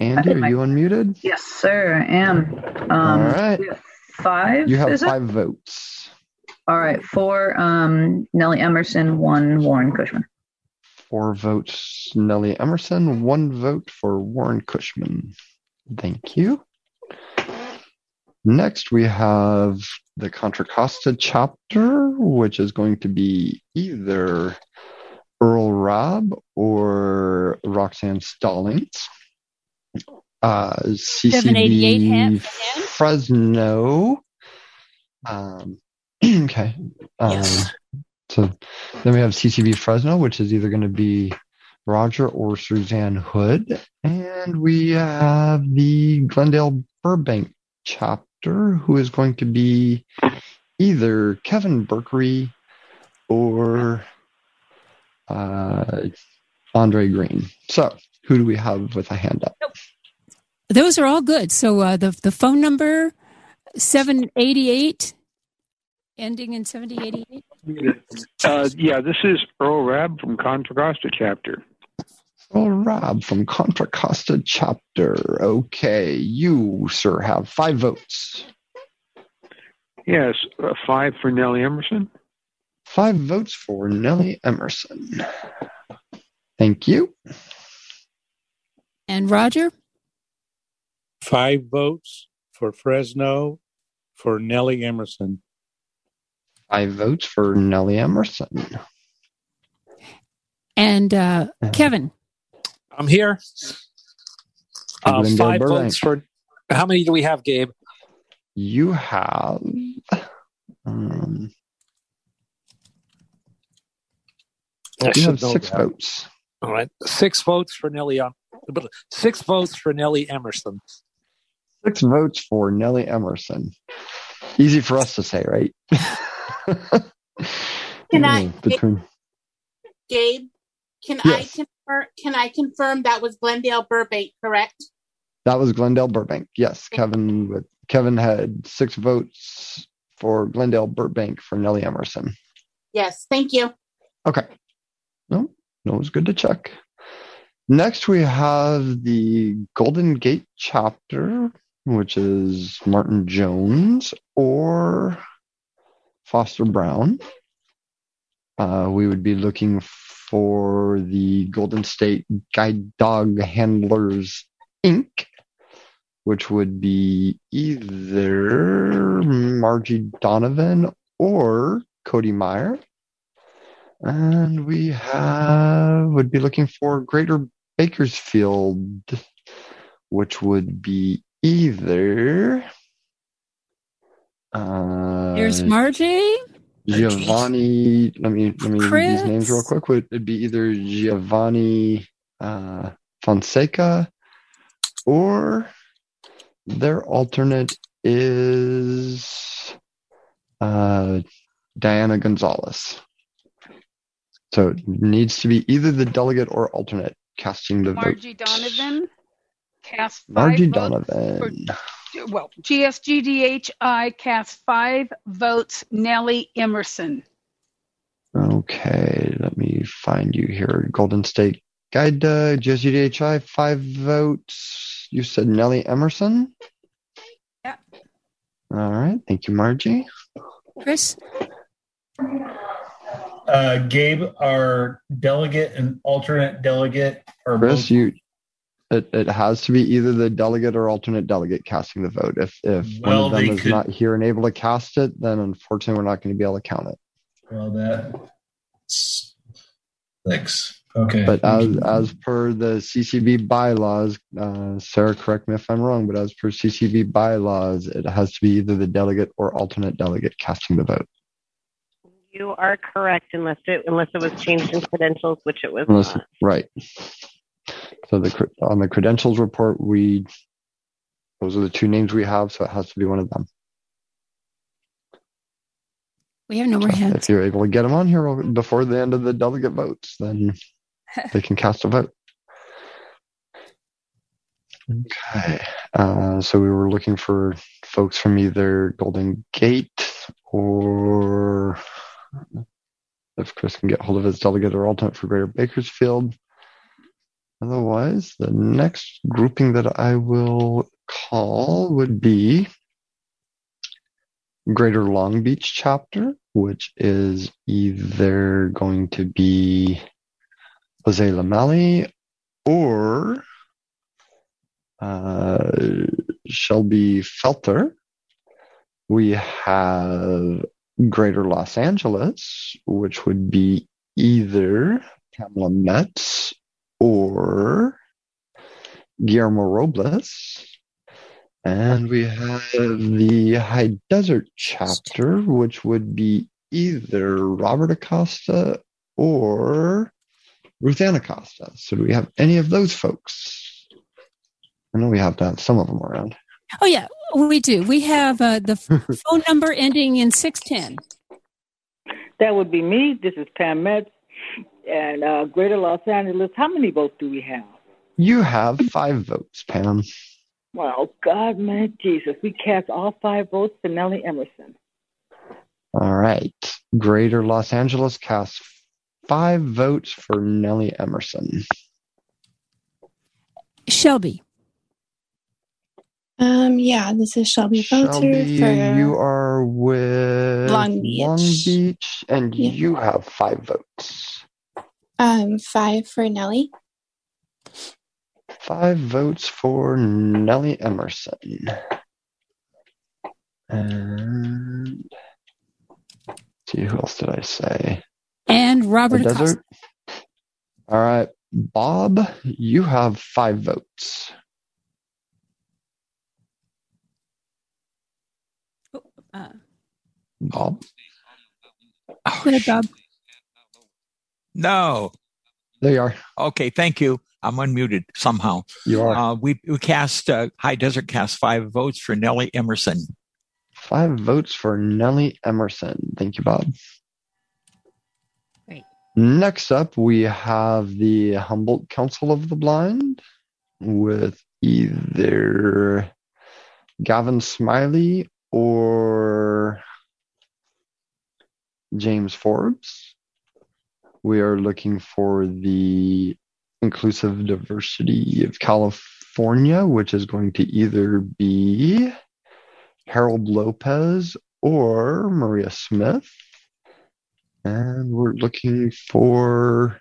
Andy, are you unmuted? Yes, sir, I am. Um, All right. Five. You have is it? five votes. All right, four. Um, Nellie Emerson, one. Warren Cushman. Four votes, Nellie Emerson. One vote for Warren Cushman. Thank you. Next, we have the Contra Costa chapter, which is going to be either Earl Robb or Roxanne Stallings. Uh, CCB Fresno. Um, *clears throat* okay. Um, Yes. So then we have CCB Fresno, which is either going to be Roger or Suzanne Hood. And we have the Glendale Burbank chapter, who is going to be either Kevin Berkery or uh, Andre Green. So, who do we have with a hand up? Those are all good. So uh, the the phone number seven eighty eight, ending in seventy eighty eight. Uh, yeah, this is Earl Rabb from Contra Costa chapter. Earl Rabb from Contra Costa chapter. Okay, you sir have five votes. Yes, uh, five for Nellie Emerson. Five votes for Nellie Emerson. Thank you. And Roger? Five votes for Fresno for Nellie Emerson. Five votes for Nellie Emerson. And uh, Kevin? I'm here. Uh, Glendale five Burbank. votes for. How many do we have, Gabe? You have. Um, you have six that. votes. All right, six votes for Nellie. Six votes for Nellie Emerson. Six votes for Nellie Emerson. Easy for us to say, right? *laughs* Can I, Between Gabe? Can Yes. I confirm? Can I confirm that was Glendale Burbank, correct? that was Glendale Burbank. Yes, Kevin with Kevin had six votes for Glendale Burbank for Nellie Emerson. Yes. Thank you. Okay. No, no, it's good to check. Next, we have the Golden Gate chapter, which is Martin Jones or Foster Brown. Uh, we would be looking for the Golden State Guide Dog Handlers Inc., which would be either Margie Donovan or Cody Meyer. And we have would be looking for Greater Bakersfield, which would be either uh, There's Margie. Giovanni. Let me let me read these names real quick. Would it be either Giovanni uh, Fonseca or their alternate is uh, Diana Gonzalez. So it needs to be either the delegate or alternate casting the vote. Margie Donovan cast five Margie votes. Donovan. Well, GSGDHI cast five votes. Nellie Emerson. Okay, let me find you here. Golden State Guide uh, GSUDHI, five votes. You said Nellie Emerson? Yeah. All right, thank you, Margie. Chris? Uh, Gabe, our delegate and alternate delegate are Chris, both. you. It, it has to be either the delegate or alternate delegate casting the vote. If if Well, one of them is could- not here and able to cast it, then unfortunately we're not going to be able to count it. Well, that six. Okay. But as as per the CCB bylaws, uh, Sarah, correct me if I'm wrong, but as per CCB bylaws, it has to be either the delegate or alternate delegate casting the vote. You are correct unless it unless it was changed in credentials, which it was Unless, not. right. So the on the credentials report, we those are the two names we have, so it has to be one of them. We have no more hands. If you're able to get them on here before the end of the delegate votes, then *laughs* they can cast a vote. Okay. Uh, so we were looking for folks from either Golden Gate or if Chris can get hold of his delegate or alternate for Greater Bakersfield. Otherwise, the next grouping that I will call would be Greater Long Beach chapter, which is either going to be Jose Lamali or uh, Shelby Felter. We have Greater Los Angeles, which would be either Pamela Metz or Guillermo Robles. And we have the High Desert chapter, which would be either Robert Acosta or Ruth Ann Acosta. So do we have any of those folks? I know we have to have some of them around. Oh yeah, we do. We have uh, the *laughs* phone number ending in six ten. That would be me. This is Pam Metz. And uh, Greater Los Angeles, how many votes do we have? You have five votes, Pam. Well, God, man, Jesus. We cast all five votes for Nellie Emerson. All right. Greater Los Angeles casts five votes for Nellie Emerson. Shelby. Um, yeah, this is Shelby Felter Shelby, for you are with Long Beach. Long Beach, and Yeah. you have five votes. um five for Nellie. Five votes for Nellie Emerson. And let's see who else did I say? And Robert desert. All right, Bob, you have five votes. Uh, Bob, go ahead, Bob. No. there you are. Okay, thank you. I'm unmuted somehow. You are. Uh, we, we cast, uh, High Desert cast five votes for Nellie Emerson. Five votes for Nellie Emerson. Thank you, Bob. Great. Next up, we have the Humboldt Council of the Blind with either Gavin Smiley or James Forbes. We are looking for the Inclusive Diversity of California, which is going to either be Harold Lopez or Maria Smith. And we're looking for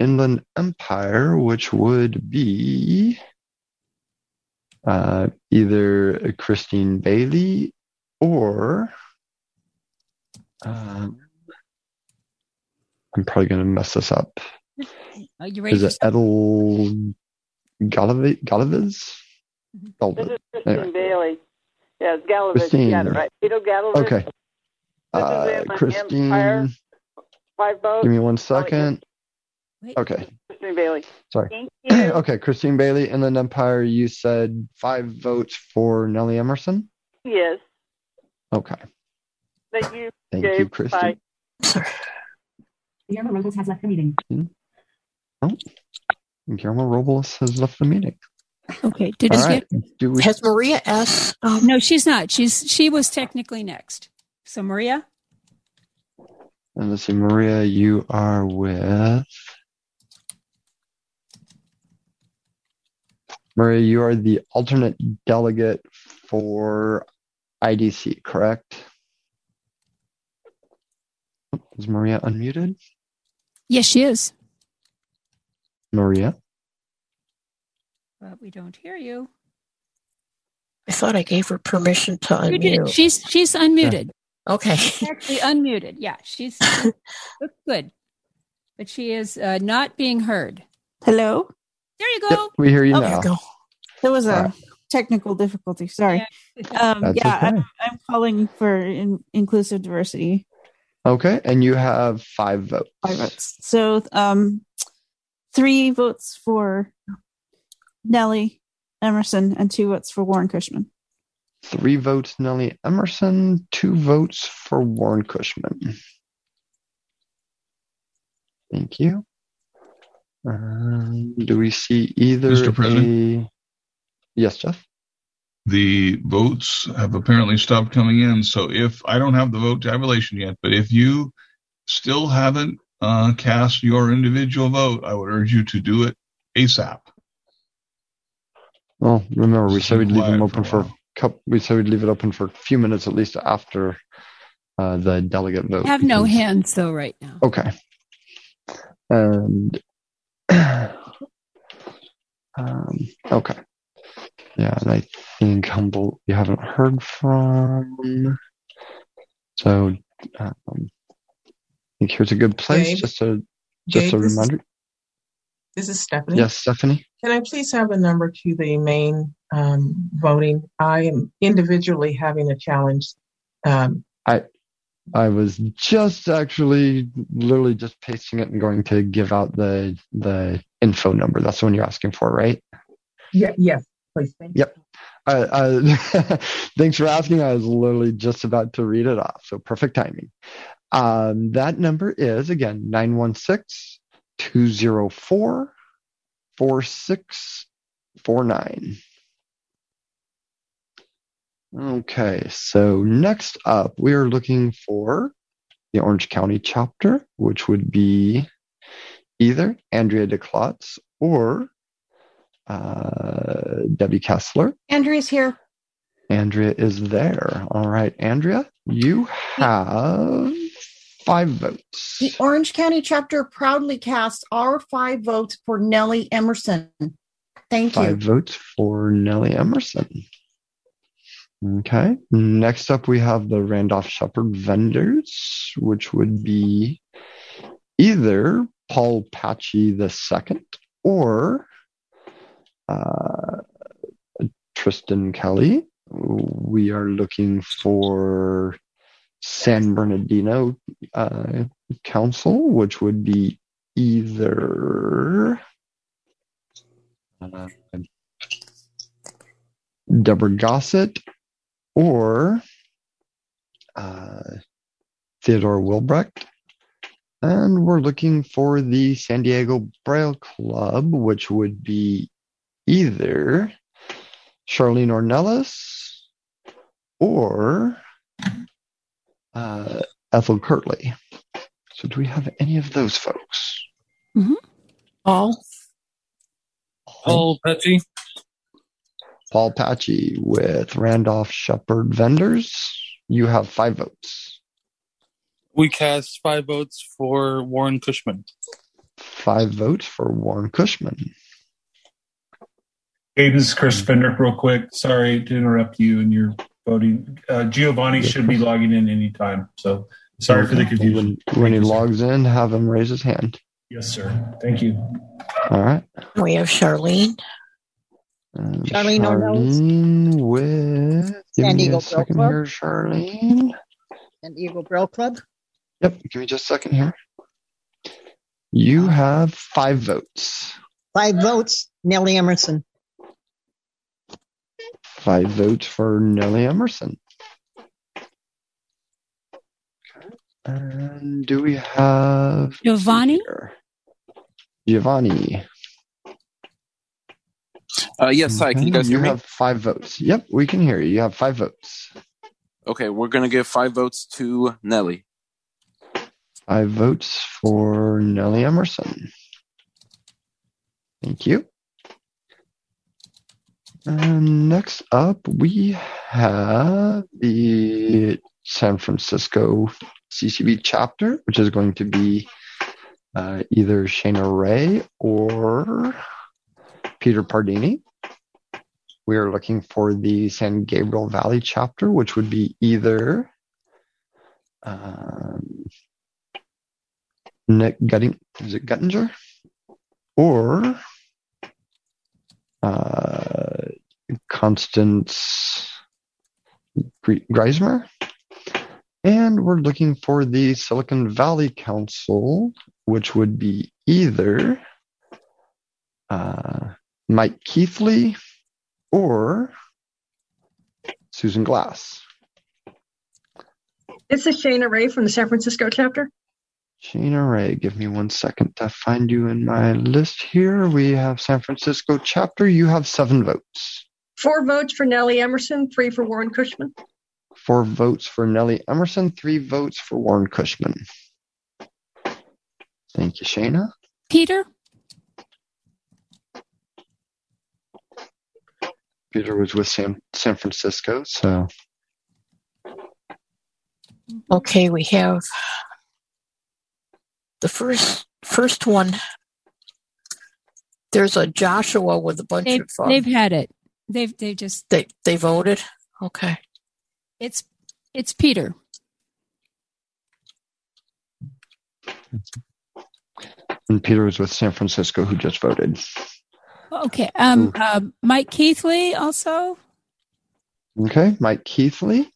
Inland Empire, which would be uh, either Christine Bailey or um, I'm probably going to mess this up. Are you ready Is for it Edel Galavi- Galaviz? Oh, This is Christine anyway. Bailey. Yes, Galavich. Christine. You got it right. Peter Galavich. Okay. Uh, Inland Empire. Christine, Five votes. give me one second. Okay, Christine Bailey. sorry. Thank you. *clears throat* okay, Christine Bailey, Inland Empire. You said five votes for Nellie Emerson. yes. Okay, *sighs* Thank you. Thank Gabe. you, Christine. Bye. Guillermo Robles has left the meeting. oh, Guillermo Robles has left the meeting. Okay. Did All right. get? Do we? Has Maria S. Um, No, she's not. She's she was technically next. So Maria. And let's see, Maria, you are with. Maria, you are the alternate delegate for IDC, correct? Is Maria unmuted? Yes, she is. Maria? But we don't hear you. I thought I gave her permission to You did. unmute. She's she's unmuted. Okay. Actually unmuted. Yeah, she's *laughs* looks good, but she is uh, not being heard. Hello. There you go. Yep, we hear you Oh, now. There was a All right. technical difficulty. Sorry. Um, yeah, okay. I'm, I'm calling for in, inclusive diversity. Okay, and you have five votes. Five votes. So, um, three votes for Nellie Emerson and two votes for Warren Cushman. Three votes, Nellie Emerson. Two votes for Warren Cushman. Thank you. Um, do we see either Mr. President? a- Yes, Jeff. The votes have apparently stopped coming in. So if I don't have the vote tabulation yet, but if you still haven't uh, cast your individual vote, I would urge you to do it ASAP. Well, remember we said we'd leave them open for a couple. We said we'd leave it open for a few minutes at least after uh, the delegate vote. We have no hands though right now. Okay. And *coughs* um, okay. Yeah, and I think Humboldt you haven't heard from. So um, I think here's a good place Gabe? just a just Gabe, a this is- reminder. This is Stephanie. Yes, Stephanie. Can I please have the number to the main um, voting? I am individually having a challenge. Um, I I was just actually literally just pasting it and going to give out the the info number. That's the one you're asking for, right? yeah, yes, please. Yep. I, I, *laughs* thanks for asking. I was literally just about to read it off. So perfect timing. Um, that number is again 916 204 4649. Okay, so next up, we are looking for the Orange County chapter, which would be either Andrea DeClotz or uh, Debbie Kessler. Andrea's here. Andrea is there. All right, Andrea, you have five votes. The Orange County chapter proudly casts our five votes for Nellie Emerson. Thank you. Five votes for Nellie Emerson. Okay. Next up, we have the Randolph Shepherd vendors, which would be either Paul Patchy II or uh, Tristan Kelly. We are looking for San Bernardino uh, Council, which would be either uh, Deborah Gossett or uh, Theodore Wilbrecht. And we're looking for the San Diego Braille Club, which would be either Charlene Ornelas or uh, Ethel Kirtley. So, do we have any of those folks? Mm-hmm. Paul. Paul Petty. Paul Patchy with Randolph Shepherd Vendors. You have five votes. We cast five votes for Warren Cushman. Five votes for Warren Cushman. Hey, this is Chris Fendrick, real quick. Sorry to interrupt you and your voting. Uh, Giovanni should be logging in anytime. So sorry for the confusion. When, when he logs in, have him raise his hand. Yes, sir. Thank you. All right. We have Charlene. Um, and Charlene Charlene with. Give San me Diego a second Braille here, Charlene. San Diego Braille Club. Yep. Give me just a second here. You have five votes. Five votes, Nellie Emerson. Five votes for Nellie Emerson. And do we have Giovanni? Giovanni? Uh, yes, hi. Can you guys me? have five votes. Yep, we can hear you. You have five votes. Okay, we're gonna give five votes to Nelly. Five votes for Nellie Emerson. Thank you. And next up, we have the San Francisco CCB chapter, which is going to be uh, either Shana Ray or Peter Pardini. We are looking for the San Gabriel Valley chapter, which would be either um, Nick Gutting, is it Guttinger? Or uh, Constance Greismer. And we're looking for the Silicon Valley Council, which would be either uh, Mike Keithley or Susan Glass. This is Shana Ray from the San Francisco chapter. Shana Ray, give me one second to find you in my list here. We have San Francisco chapter. You have seven votes. Four votes for Nellie Emerson, three for Warren Cushman. Four votes for Nellie Emerson, three votes for Warren Cushman. Thank you, Shana. Peter? Peter was with San, San Francisco, so Okay, we have the first first one. There's a Joshua with a bunch They've, of. um, they've had it. They've they just they they voted. Okay. it's it's Peter. and Peter was with San Francisco, who just voted. Okay. Um, uh, Mike Keithley also. Okay, Mike Keithley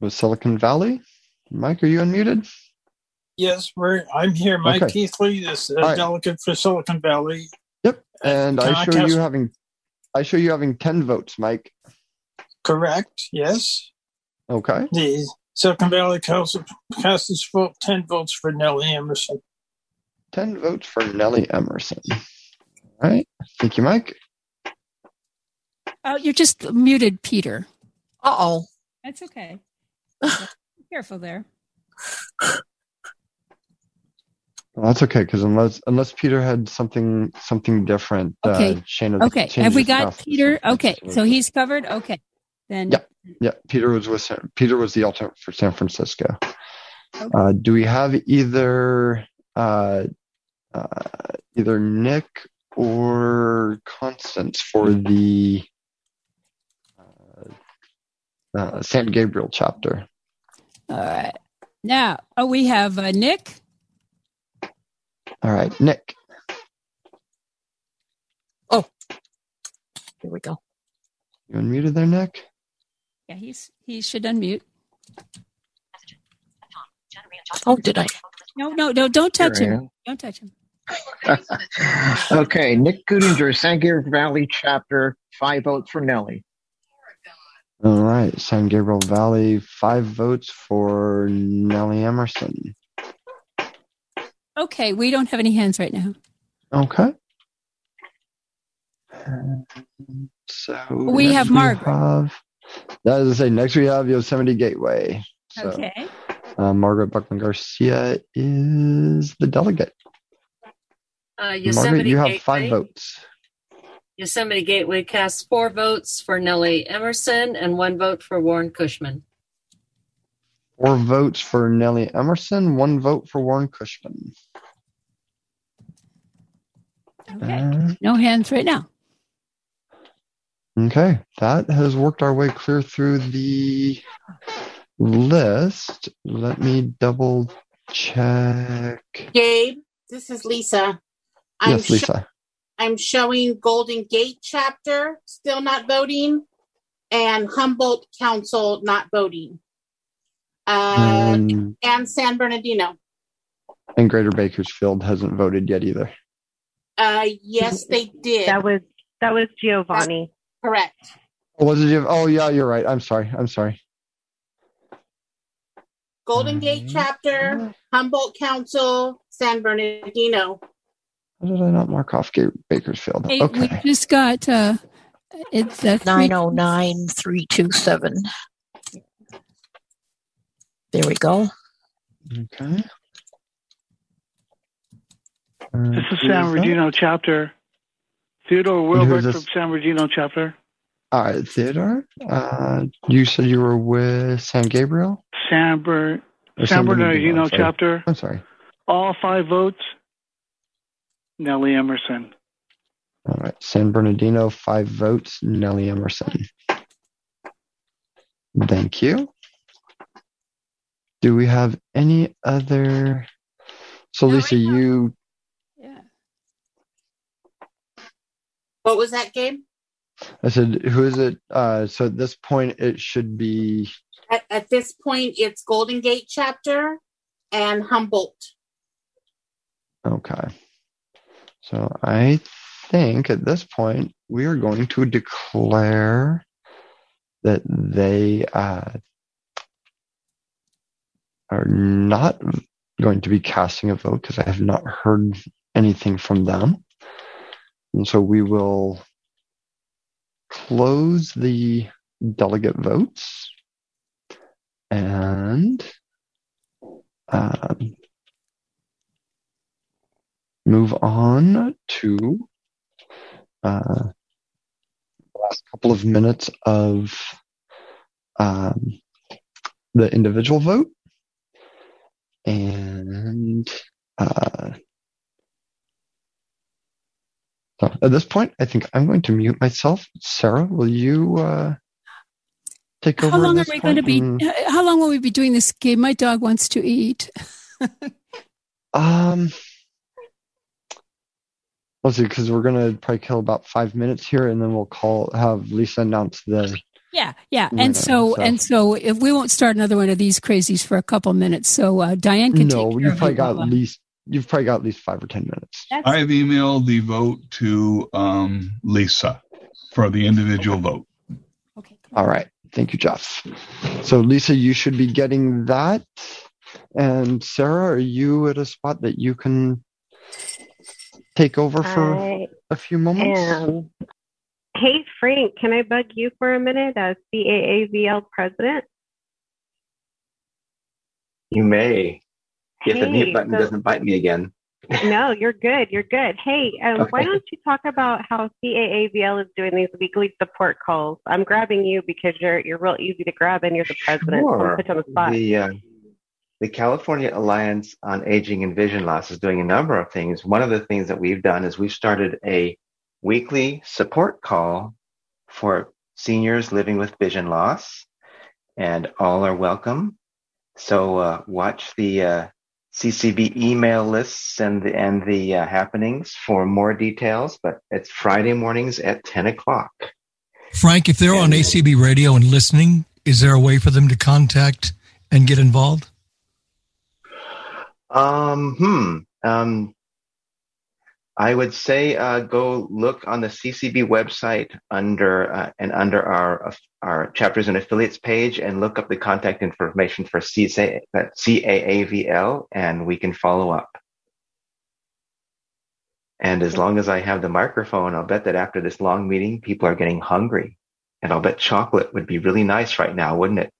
with Silicon Valley. Mike, are you unmuted? Yes, we're, I'm here. Mike Okay. Keithley, this uh, All right. delegate for Silicon Valley. Yep. And Can I I show cast- you having I show you having 10 votes, Mike. Correct. Yes. Okay. The Silicon Valley Council cast its vote 10 votes for Nellie Emerson. 10 votes for Nellie Emerson. All right. Thank you, Mike. Oh, you're just muted, Peter. Uh oh. That's okay. *sighs* Be careful there. Well, that's okay because unless unless Peter had something something different, Okay. uh, Shane. Okay. Have we got Peter? Okay. So he's covered. Okay. Then Yeah, yeah. Peter was with San, Peter was the alternate for San Francisco. Uh, do we have either uh, uh, either Nick or Constance for the uh, uh, San Gabriel chapter? All right. Now, oh, we have uh, Nick. All right, Nick. Oh, here we go. You unmuted there, Nick? Yeah, he's he should unmute. Oh, did I? No, no, no! Don't touch him! Don't touch him. *laughs* okay, Nick Gudinger, San Gabriel Valley chapter, five votes for Nellie. All right, San Gabriel Valley, five votes for Nellie Emerson. Okay, we don't have any hands right now. Okay. So We have Margaret. have- that is to say, next we have Yosemite Gateway. So, Okay. uh, Margaret Buckman Garcia is the delegate. Uh, Margaret, Yosemite you have Gateway. five votes. Yosemite Gateway casts four votes for Nellie Emerson and one vote for Warren Cushman. Four votes for Nellie Emerson, one vote for Warren Cushman. Uh, No hands right now. Okay, that has worked our way clear through the list. Let me double check. Gabe, this is Lisa. I'm Yes, sho- Lisa. I'm showing Golden Gate chapter still not voting, and Humboldt Council not voting, uh, And, and San Bernardino. and Greater Bakersfield hasn't voted yet either. Uh, yes, they did. That was that was Giovanni. correct. Oh, was it? Oh, yeah, you're right. I'm sorry. I'm sorry. Golden Gate chapter, Humboldt Council, San Bernardino. How did I not mark off Ga- Bakersfield? Hey, Okay. we just got uh, it's uh, three- Nine oh nine three two seven. There we go. Okay. This is San Bernardino chapter. Theodore And Wilbert from San Bernardino chapter. All right, Theodore. Uh, you said you were with San Gabriel? San, Ber- Or San Bernardino, Bernardino chapter. I'm sorry. All five votes. Nellie Emerson. All right, San Bernardino, five votes. Nellie Emerson. Thank you. Do we have any other? So, Lisa, you Yeah. What was that, Gabe? I said, who is it? Uh, so at this point, it should be At, at this point, it's Golden Gate chapter and Humboldt. okay. So I think at this point we are going to declare that they uh, are not going to be casting a vote because I have not heard anything from them. And so we will close the delegate votes and um, move on to uh, the last couple of minutes of um, the individual vote. And uh, so at this point, I think I'm going to mute myself. Sarah, will you uh, take over? How long are we going to be? and- How long will we be doing this game? My dog wants to eat. *laughs* Um, let's see, because we're gonna probably kill about five minutes here, and then we'll call have Lisa announce the. Yeah, yeah, Winner, and so, so- and so if we won't start another one of these crazies for a couple minutes, so uh, Diane can No, take care you've probably got at least you've probably got at least five or ten minutes. I've emailed the vote to um, Lisa for the individual vote. Okay. All right. Thank you, Jeff. So, Lisa, you should be getting that. And Sarah, are you at a spot that you can take over for I a few moments? am. Hey, Frank, can I bug you for a minute as CAAVL president? You may. If the Hey, mute button so- doesn't bite me again. *laughs* No, you're good. You're good. Hey, um, why don't you talk about how CAAVL is doing these weekly support calls? I'm grabbing you because you're you're real easy to grab and you're the president. So put you on the spot. The, uh, the California Alliance on Aging and Vision Loss is doing a number of things. One of the things that we've done is we've started a weekly support call for seniors living with vision loss, and all are welcome. So uh, watch the uh, CCB email lists and the, and the uh, happenings for more details. But it's Friday mornings at 10 o'clock. Frank, if they're on ACB radio and listening, is there a way for them to contact and get involved? Um, hmm. Um, I would say uh, go look on the CCB website under uh, and under our our chapters and affiliates page, and look up the contact information for CCA, uh, CAAVL, and we can follow up. And as long as I have the microphone, I'll bet that after this long meeting, people are getting hungry, and I'll bet chocolate would be really nice right now, wouldn't it?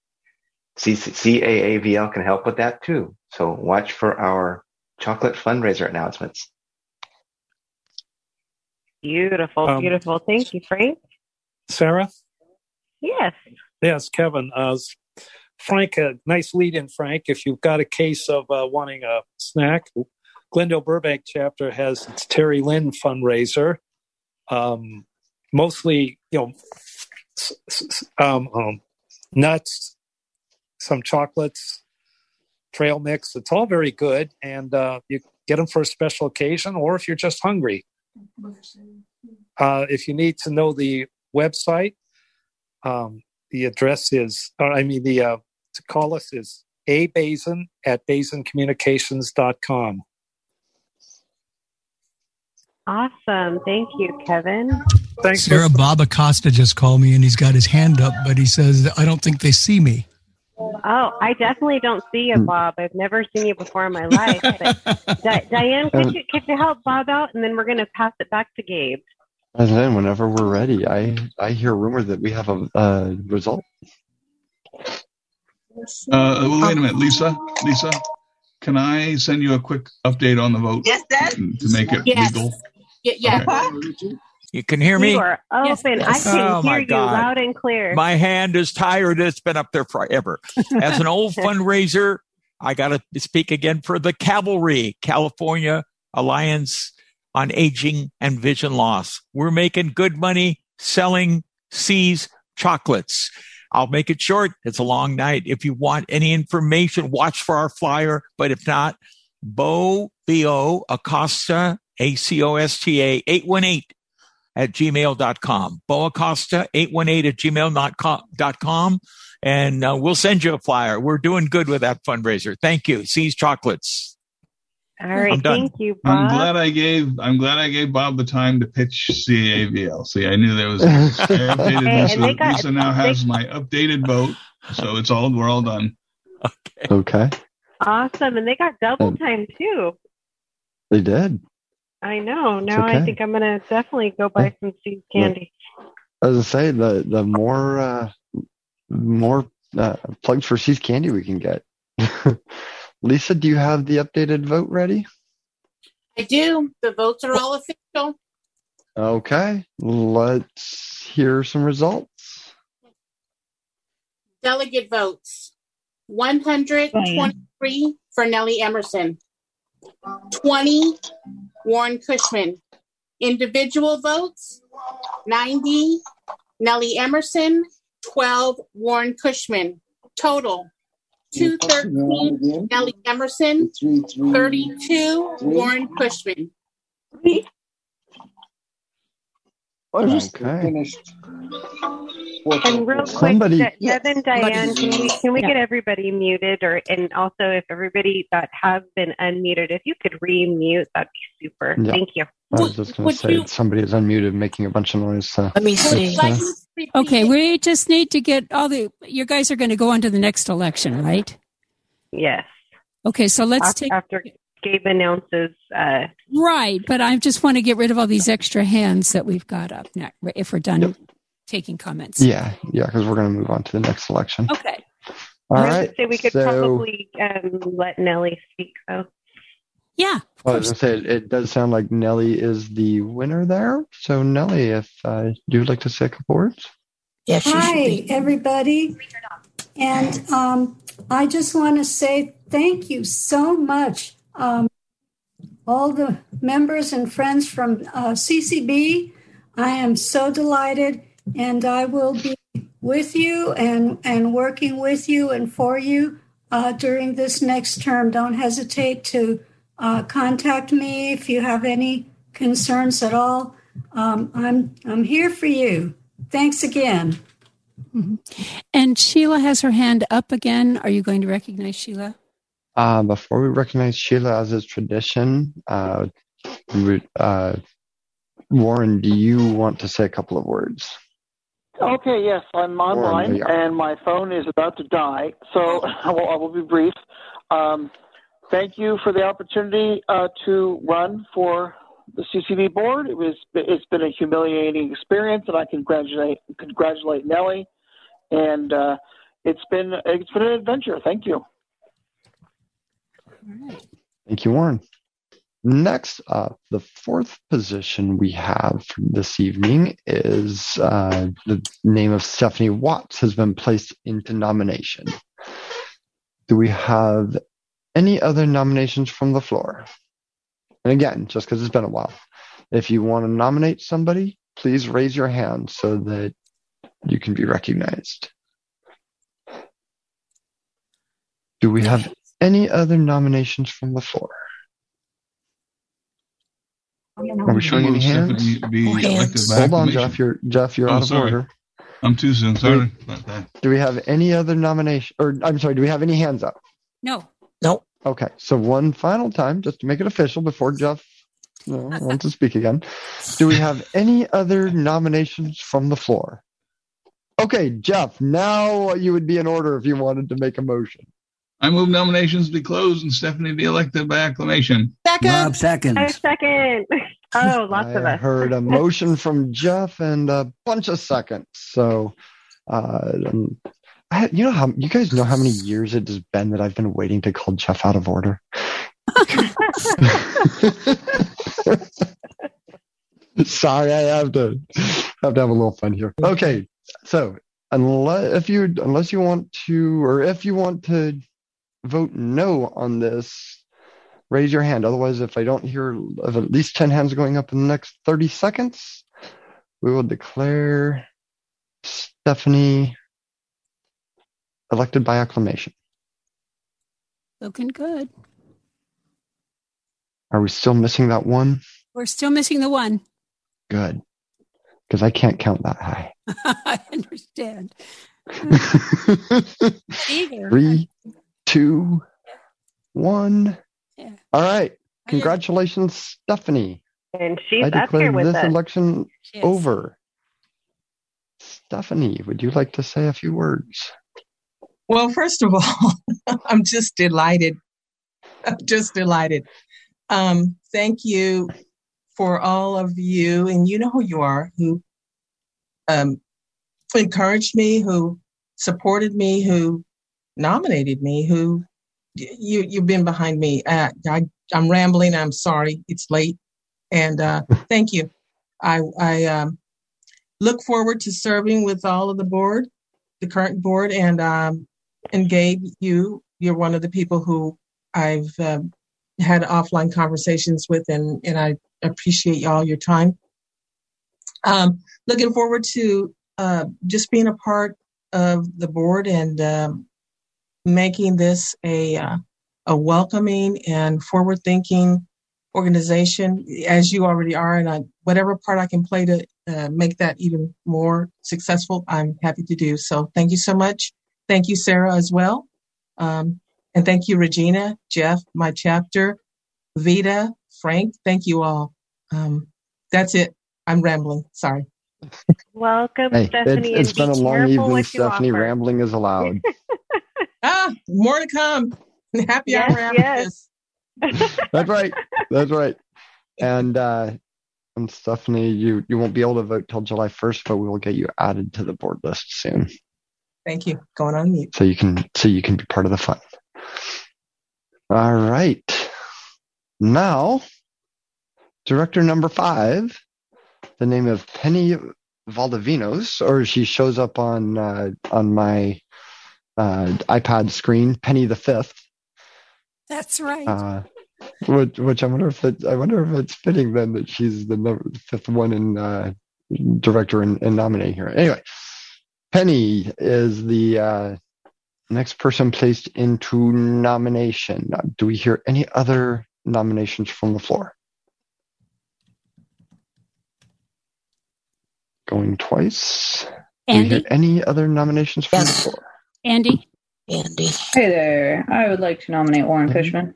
C- CAAVL can help with that too. So watch for our chocolate fundraiser announcements. Beautiful, Um, beautiful. Thank you, Frank. Sarah? Yes. Yes, Kevin. Uh, Frank, a nice lead in, Frank. If you've got a case of uh, wanting a snack, Glendale Burbank chapter has its Terri Lynn fundraiser. Um, mostly, you know, s- s- um, um, nuts, some chocolates, trail mix. It's all very good, and uh, you get them for a special occasion, or if you're just hungry. Uh, if you need to know the website, um, the address is, or I mean, the uh, to call us is a basin at basincommunications.com. Awesome. Thank you, Kevin. Thanks. Sarah Bob Acosta just called me and he's got his hand up, but he says, I don't think they see me. Oh, I definitely don't see you, Bob. I've never seen you before in my life. But *laughs* Di- Diane, could you could you help Bob out, and then we're going to pass it back to Gabe. And then whenever we're ready, I I hear rumors that we have a, a result. Uh, well, wait a minute, Lisa. Lisa, can I send you a quick update on the vote Yes, Dad. to make it Yes. legal? Yeah, yeah. You can hear me? You are open. I can Oh, hear my you God. loud and clear. My hand is tired. It's been up there forever. As an old *laughs* fundraiser, I got to speak again for the Cavalry, California Alliance on Aging and Vision Loss. We're making good money selling See's chocolates. I'll make it short. It's a long night. If you want any information, watch for our flyer. But if not, Bo, B-O, Acosta, A-C-O-S-T-A, 818 at gmail.com. Bo Acosta, 818 at gmail.com. And uh, we'll send you a flyer. We're doing good with that fundraiser. Thank you. See's Chocolates. All right. Thank you, I'm Bob. glad I gave I'm glad I gave Bob the time to pitch CAAVL. See, I knew there was I updated Hey, Lisa. and they got- Lisa now has my updated vote, so it's all we're all done. Okay, Awesome. And they got double time, too. they did. I know. Now I think I'm going to definitely go buy some seed candy. As I say, the the more uh, more uh, plugs for See's Candy we can get. *laughs* Lisa, do you have the updated vote ready? I do. The votes are all official. Okay, let's hear some results. Delegate votes 123 for Nellie Emerson, 20 Warren Cushman. Individual votes 90 Nellie Emerson, 12 Warren Cushman. Total 213 Nellie Emerson, 32 Warren Cushman. Okay. And real quick, Somebody- De- Devin, Diane, can we can we Yeah. get everybody muted, or and also if everybody that has been unmuted, if you could re-mute, that'd be super. Yeah. Thank you. I was just going to say somebody is unmuted, making a bunch of noise. So. Let me see. Uh, Okay, we just need to get all the. You guys are going to go on to the next election, right? Yes. Okay, so let's after, take. after Gabe announces. Uh, Right, but I just want to get rid of all these extra hands that we've got up now. If we're done taking comments. yeah, yeah, because we're going to move on to the next election. Okay. All I was right. say we could so, probably um, let Nellie speak though. Yeah. well, I was going to say it, it does sound like Nellie is the winner there. So Nellie, if uh, you would like to say a couple words. Yeah, she Hi, be. everybody. And um, I just want to say thank you so much. Um, all the members and friends from uh, CCB, I am so delighted, and I will be with you and, and working with you and for you uh, during this next term. Don't hesitate to uh, contact me if you have any concerns at all. Um, I'm, I'm here for you. Thanks again. And Sheila has her hand up again. Are you going to recognize Sheila? Uh, before we recognize Sheila as is tradition, uh, uh, Warren, do you want to say a couple of words? Okay, yes, I'm online and my phone is about to die, so *laughs* I will, I will be brief. Um, thank you for the opportunity uh, to run for the CCB board. It was it's been a humiliating experience, and I congratulate congratulate Nellie, and uh, it's been it's been an adventure. Thank you. Thank you, Warren. Next up, the fourth position we have this evening is uh, the name of Stephanie Watts has been placed into nomination. Do we have any other nominations from the floor? And again, just because it's been a while, if you want to nominate somebody, please raise your hand so that you can be recognized. Do we have any other nominations from the floor? Are we showing any hands? Be hands. Hold on. Jeff. You're Jeff. You're Oh, out of sorry. order. I'm too soon. Sorry about that. Do we have any other nomination? Or I'm sorry. Do we have any hands up? No. No. Okay. So one final time, just to make it official, before Jeff you know, wants to speak again. Do we have any other nominations from the floor? Okay, Jeff. Now you would be in order if you wanted to make a motion. I move nominations be closed and Stephanie be elected by acclamation. Second. seconds. A second. Oh, lots of I us. heard a motion from Jeff and a bunch of seconds. So, uh, um, I, you know how you guys know how many years it has been that I've been waiting to call Jeff out of order. *laughs* Sorry, I have to have to have a little fun here. Okay, so unless if you unless you want to or if you want to vote no on this, raise your hand. Otherwise, if I don't hear of at least ten hands going up in the next thirty seconds, we will declare Stephanie elected by acclamation. Looking good. Are we still missing that one? We're still missing the one. Good, because I can't count that high. *laughs* I understand. *laughs* Hmm. Eager. Three, two, one. Yeah. All right. Congratulations, Stephanie. And she's I up here declare with this us. election She is. over. Stephanie, would you like to say a few words? Well, first of all, *laughs* I'm just delighted. I'm just delighted. Um, thank you for all of you, and you know who you are, who um, encouraged me, who supported me, who nominated me, who you you've been behind me. Uh, I, I'm rambling. I'm sorry. It's late, and uh, *laughs* thank you. I I um, look forward to serving with all of the board, the current board, and um, and Gabe, you you're one of the people who I've um, had offline conversations with, and and I appreciate y'all your time. Um, looking forward to uh, just being a part of the board and um, making this a uh, a welcoming and forward thinking organization, as you already are, and I, whatever part I can play to uh, make that even more successful, I'm happy to do. So, thank you so much. Thank you, Sarah, as well. Um, and thank you, Regina, Jeff, my chapter, Vita, Frank. Thank you all. um, that's it. I'm rambling. Sorry. Welcome, Hey, Stephanie. it's, it's and been a long evening, Stephanie. offer. Rambling is allowed. *laughs* Ah, more to come. *laughs* Happy Yes, hour after yes. this. *laughs* That's right. That's right. And uh, and Stephanie, you you won't be able to vote till July first, but we will get you added to the board list soon, Thank you. Going on mute. so you can so you can be part of the fun. All right. Now, director number five, the name of Penny Valdivinos, or she shows up on uh, on my uh, iPad screen, Penny the Fifth. That's right. Uh, which, which I wonder if it, I wonder if it's fitting then that she's the number, fifth one in uh, director and, and nominating here. Anyway, Penny is the uh, next person placed into nomination. Do we hear any other nominations from the floor? Going twice. Do we hear any other nominations from the floor? Andy? Andy. Hey there. I would like to nominate Warren. Cushman.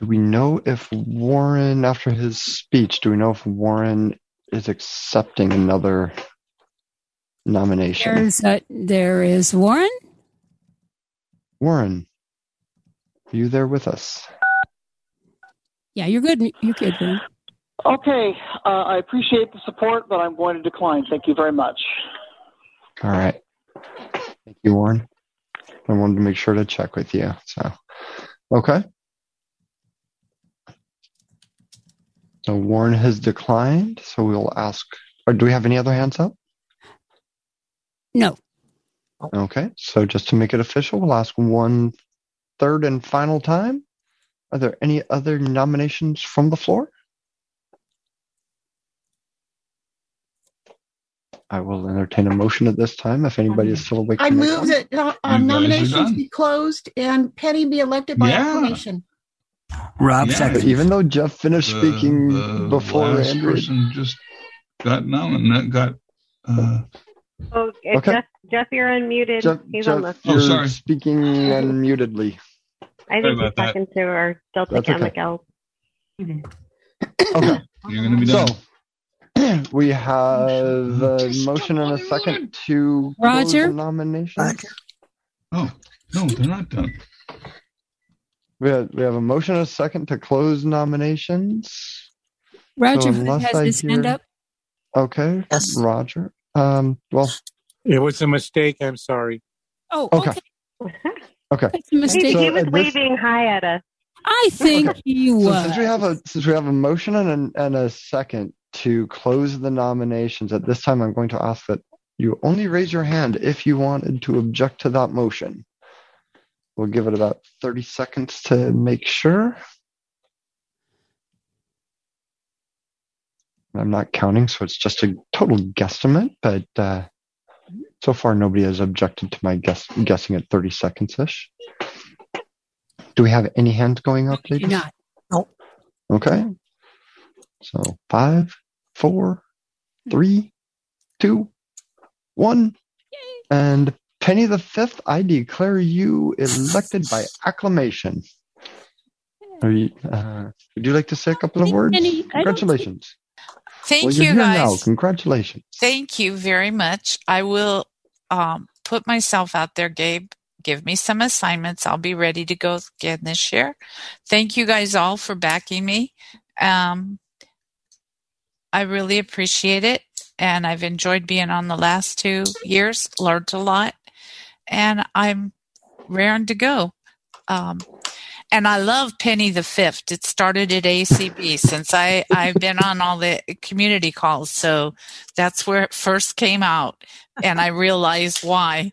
Do we know if Warren, after his speech, do we know if Warren is accepting another nomination? There's uh, there is Warren. Warren, are you there with us? Yeah, you're good. You're good. Warren. Okay, uh, I appreciate the support, but I'm going to decline. Thank you very much. All right. Thank you, Warren. I wanted to make sure to check with you. So, okay. So Warren has declined. So we'll ask, or do we have any other hands up? No. Okay. So just to make it official, we'll ask one third and final time. Are there any other nominations from the floor? I will entertain a motion at this time if anybody is still awake. I to make move that uh, uh, You guys are nominations be closed and Penny be elected by Yeah. acclamation. Rob Yeah. second. Even though Jeff finished The- speaking the before last Andrew. person just got nominated. Got uh, Oh, Okay. Jeff, Jeff, you're unmuted. Jeff, He's Jeff on the. Oh, you're sorry. speaking unmutedly. I think he's about that. talking to our Delta That's Gamma okay. Okay. you're going to be So done. *clears throat* we have a motion and a second to close Roger? the nomination. oh no, they're not done. We have, we have a motion and a second to close nominations. Roger So has I his hand up. Okay, Yes. Roger. Um, well, It was a mistake. I'm sorry. Oh, Okay. okay. *laughs* okay. A He, mistake. So he was at this- waving hi at us. I think he So since we have a since we have a motion and a, and a second to close the nominations, at this time I'm going to ask that you only raise your hand if you wanted to object to that motion. We'll give it about 30 seconds to make sure. I'm not counting, so it's just a total guesstimate, but uh, so far nobody has objected to my guess guessing at 30 seconds ish. Do we have any hands going up, ladies? not. No. Okay. So five, four, three, two, one. And Penny the Fifth, I declare you elected by *laughs* acclamation. Are you, uh, would you like to say a couple of words? Penny, Congratulations. Thank well, you, guys. now. Congratulations. Thank you very much. I will um, put myself out there, Gabe. Give me some assignments. I'll be ready to go again this year. Thank you guys all for backing me. Um, I really appreciate it. And I've enjoyed being on the last two years, learned a lot, and I'm raring to go. Um, and I love Penny the Fifth. It started at ACB since I, I've been on all the community calls. So that's where it first came out. And I realized why.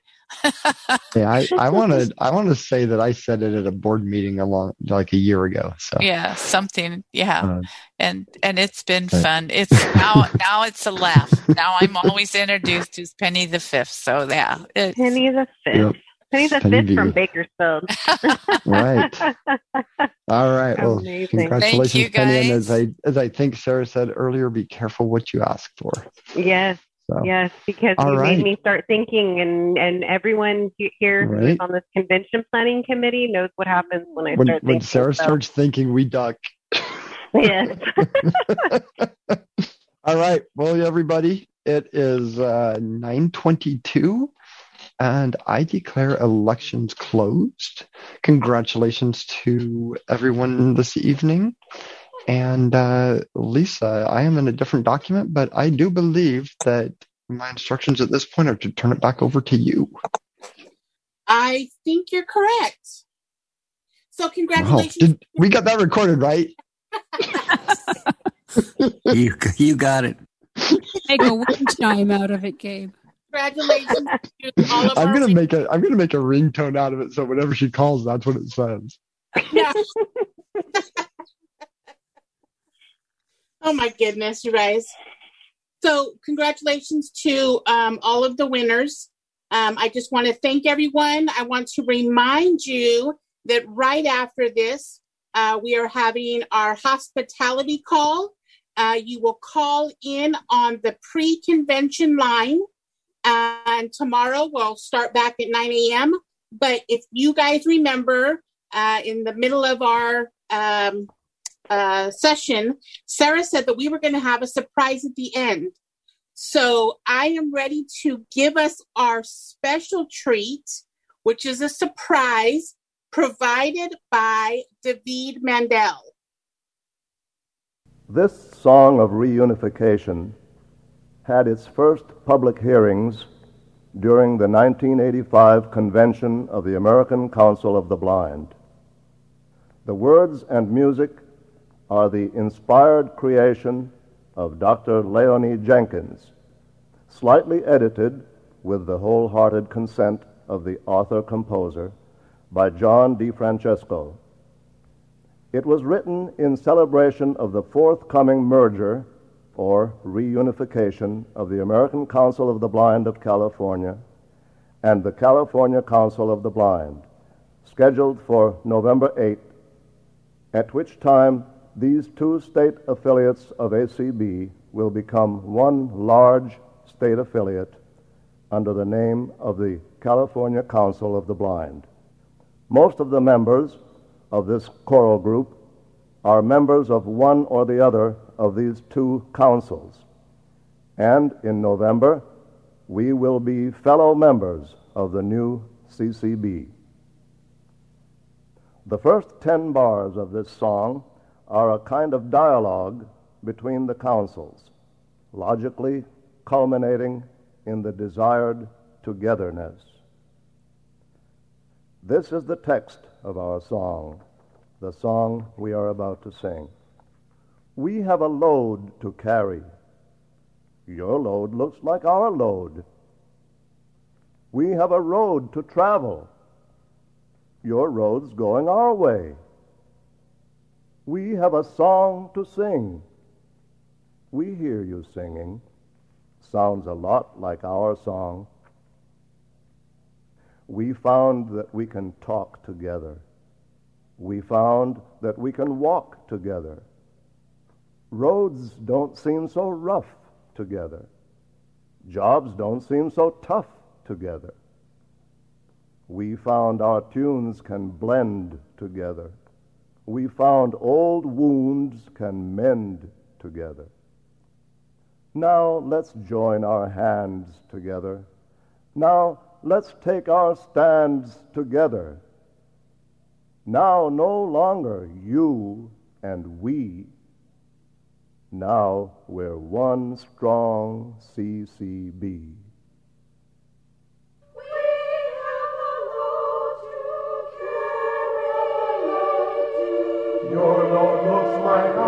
Yeah, I, I *laughs* want to I want to say that I said it at a board meeting a long like a year ago. So Yeah, something. Yeah. Uh, and and it's been Right. fun. It's now now it's a laugh. Now I'm always introduced as Penny the Fifth. So yeah. It, Penny the Fifth. Yep. Penny the Penny Fifth from Bakersfield. *laughs* right. All right. Well, Amazing. congratulations, Thank you, Penny. And as I as I think Sarah said earlier, be careful what you ask for. Yes. So Yes, because All you right. made me start thinking, and and everyone he- here Right. on this convention planning committee knows what happens when I when start when thinking. Sarah so- starts thinking, we duck. Yes. *laughs* *laughs* All right. Well, everybody, it is uh, 922 and I declare elections closed. Congratulations to everyone this evening. And uh, Lisa, I am in a different document, but I do believe that my instructions at this point are to turn it back over to you. I think you're correct. So Wow. congratulations. Did, we got that recorded, right? *laughs* you you got it. Make a wind chime out of it, Gabe. Congratulations to all of I'm gonna make a I'm gonna make a ringtone out of it, so whenever she calls, that's what it says. Yeah. *laughs* oh my goodness, you guys. So, congratulations to um, all of the winners. Um, I just want to thank everyone. I want to remind you that right after this, uh, we are having our hospitality call. Uh, you will call in on the pre convention line. And tomorrow we'll start back at 9 a.m. But if you guys remember, uh, in the middle of our um, uh, session, Sarah said that we were going to have a surprise at the end. So I am ready to give us our special treat, which is a surprise provided by David Mandel. This song of reunification had its first public hearings during the 1985 convention of the American Council of the Blind. The words and music are the inspired creation of Dr. Leonie Jenkins, slightly edited with the wholehearted consent of the author composer by John DiFrancesco. It was written in celebration of the forthcoming merger or reunification of the American Council of the Blind of California and the California Council of the Blind, scheduled for November 8, at which time these two state affiliates of ACB will become one large state affiliate under the name of the California Council of the Blind. Most of the members of this choral group are members of one or the other of these two councils. And in November, we will be fellow members of the new CCB. The first ten bars of this song are a kind of dialogue between the councils, logically culminating in the desired togetherness. This is the text of our song, the song we are about to sing. We have a load to carry. Your load looks like our load. We have a road to travel. Your road's going our way. We have a song to sing. We hear you singing. Sounds a lot like our song. We found that we can talk together. We found that we can walk together. Roads don't seem so rough together. Jobs don't seem so tough together. We found our tunes can blend together. We found old wounds can mend together. Now let's join our hands together. Now let's take our stands together. Now no longer you and we. Now we're one strong CCB. Your Lord looks like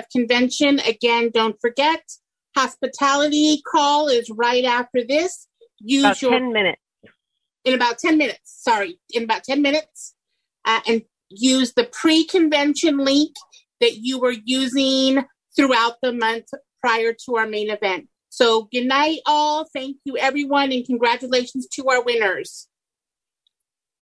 of convention. Again, don't forget, hospitality call is right after this. Use About your 10 minutes. in about 10 minutes. Sorry, in about 10 minutes. Uh, and use the pre convention link that you were using throughout the month prior to our main event. So, good night, all. Thank you, everyone, and congratulations to our winners.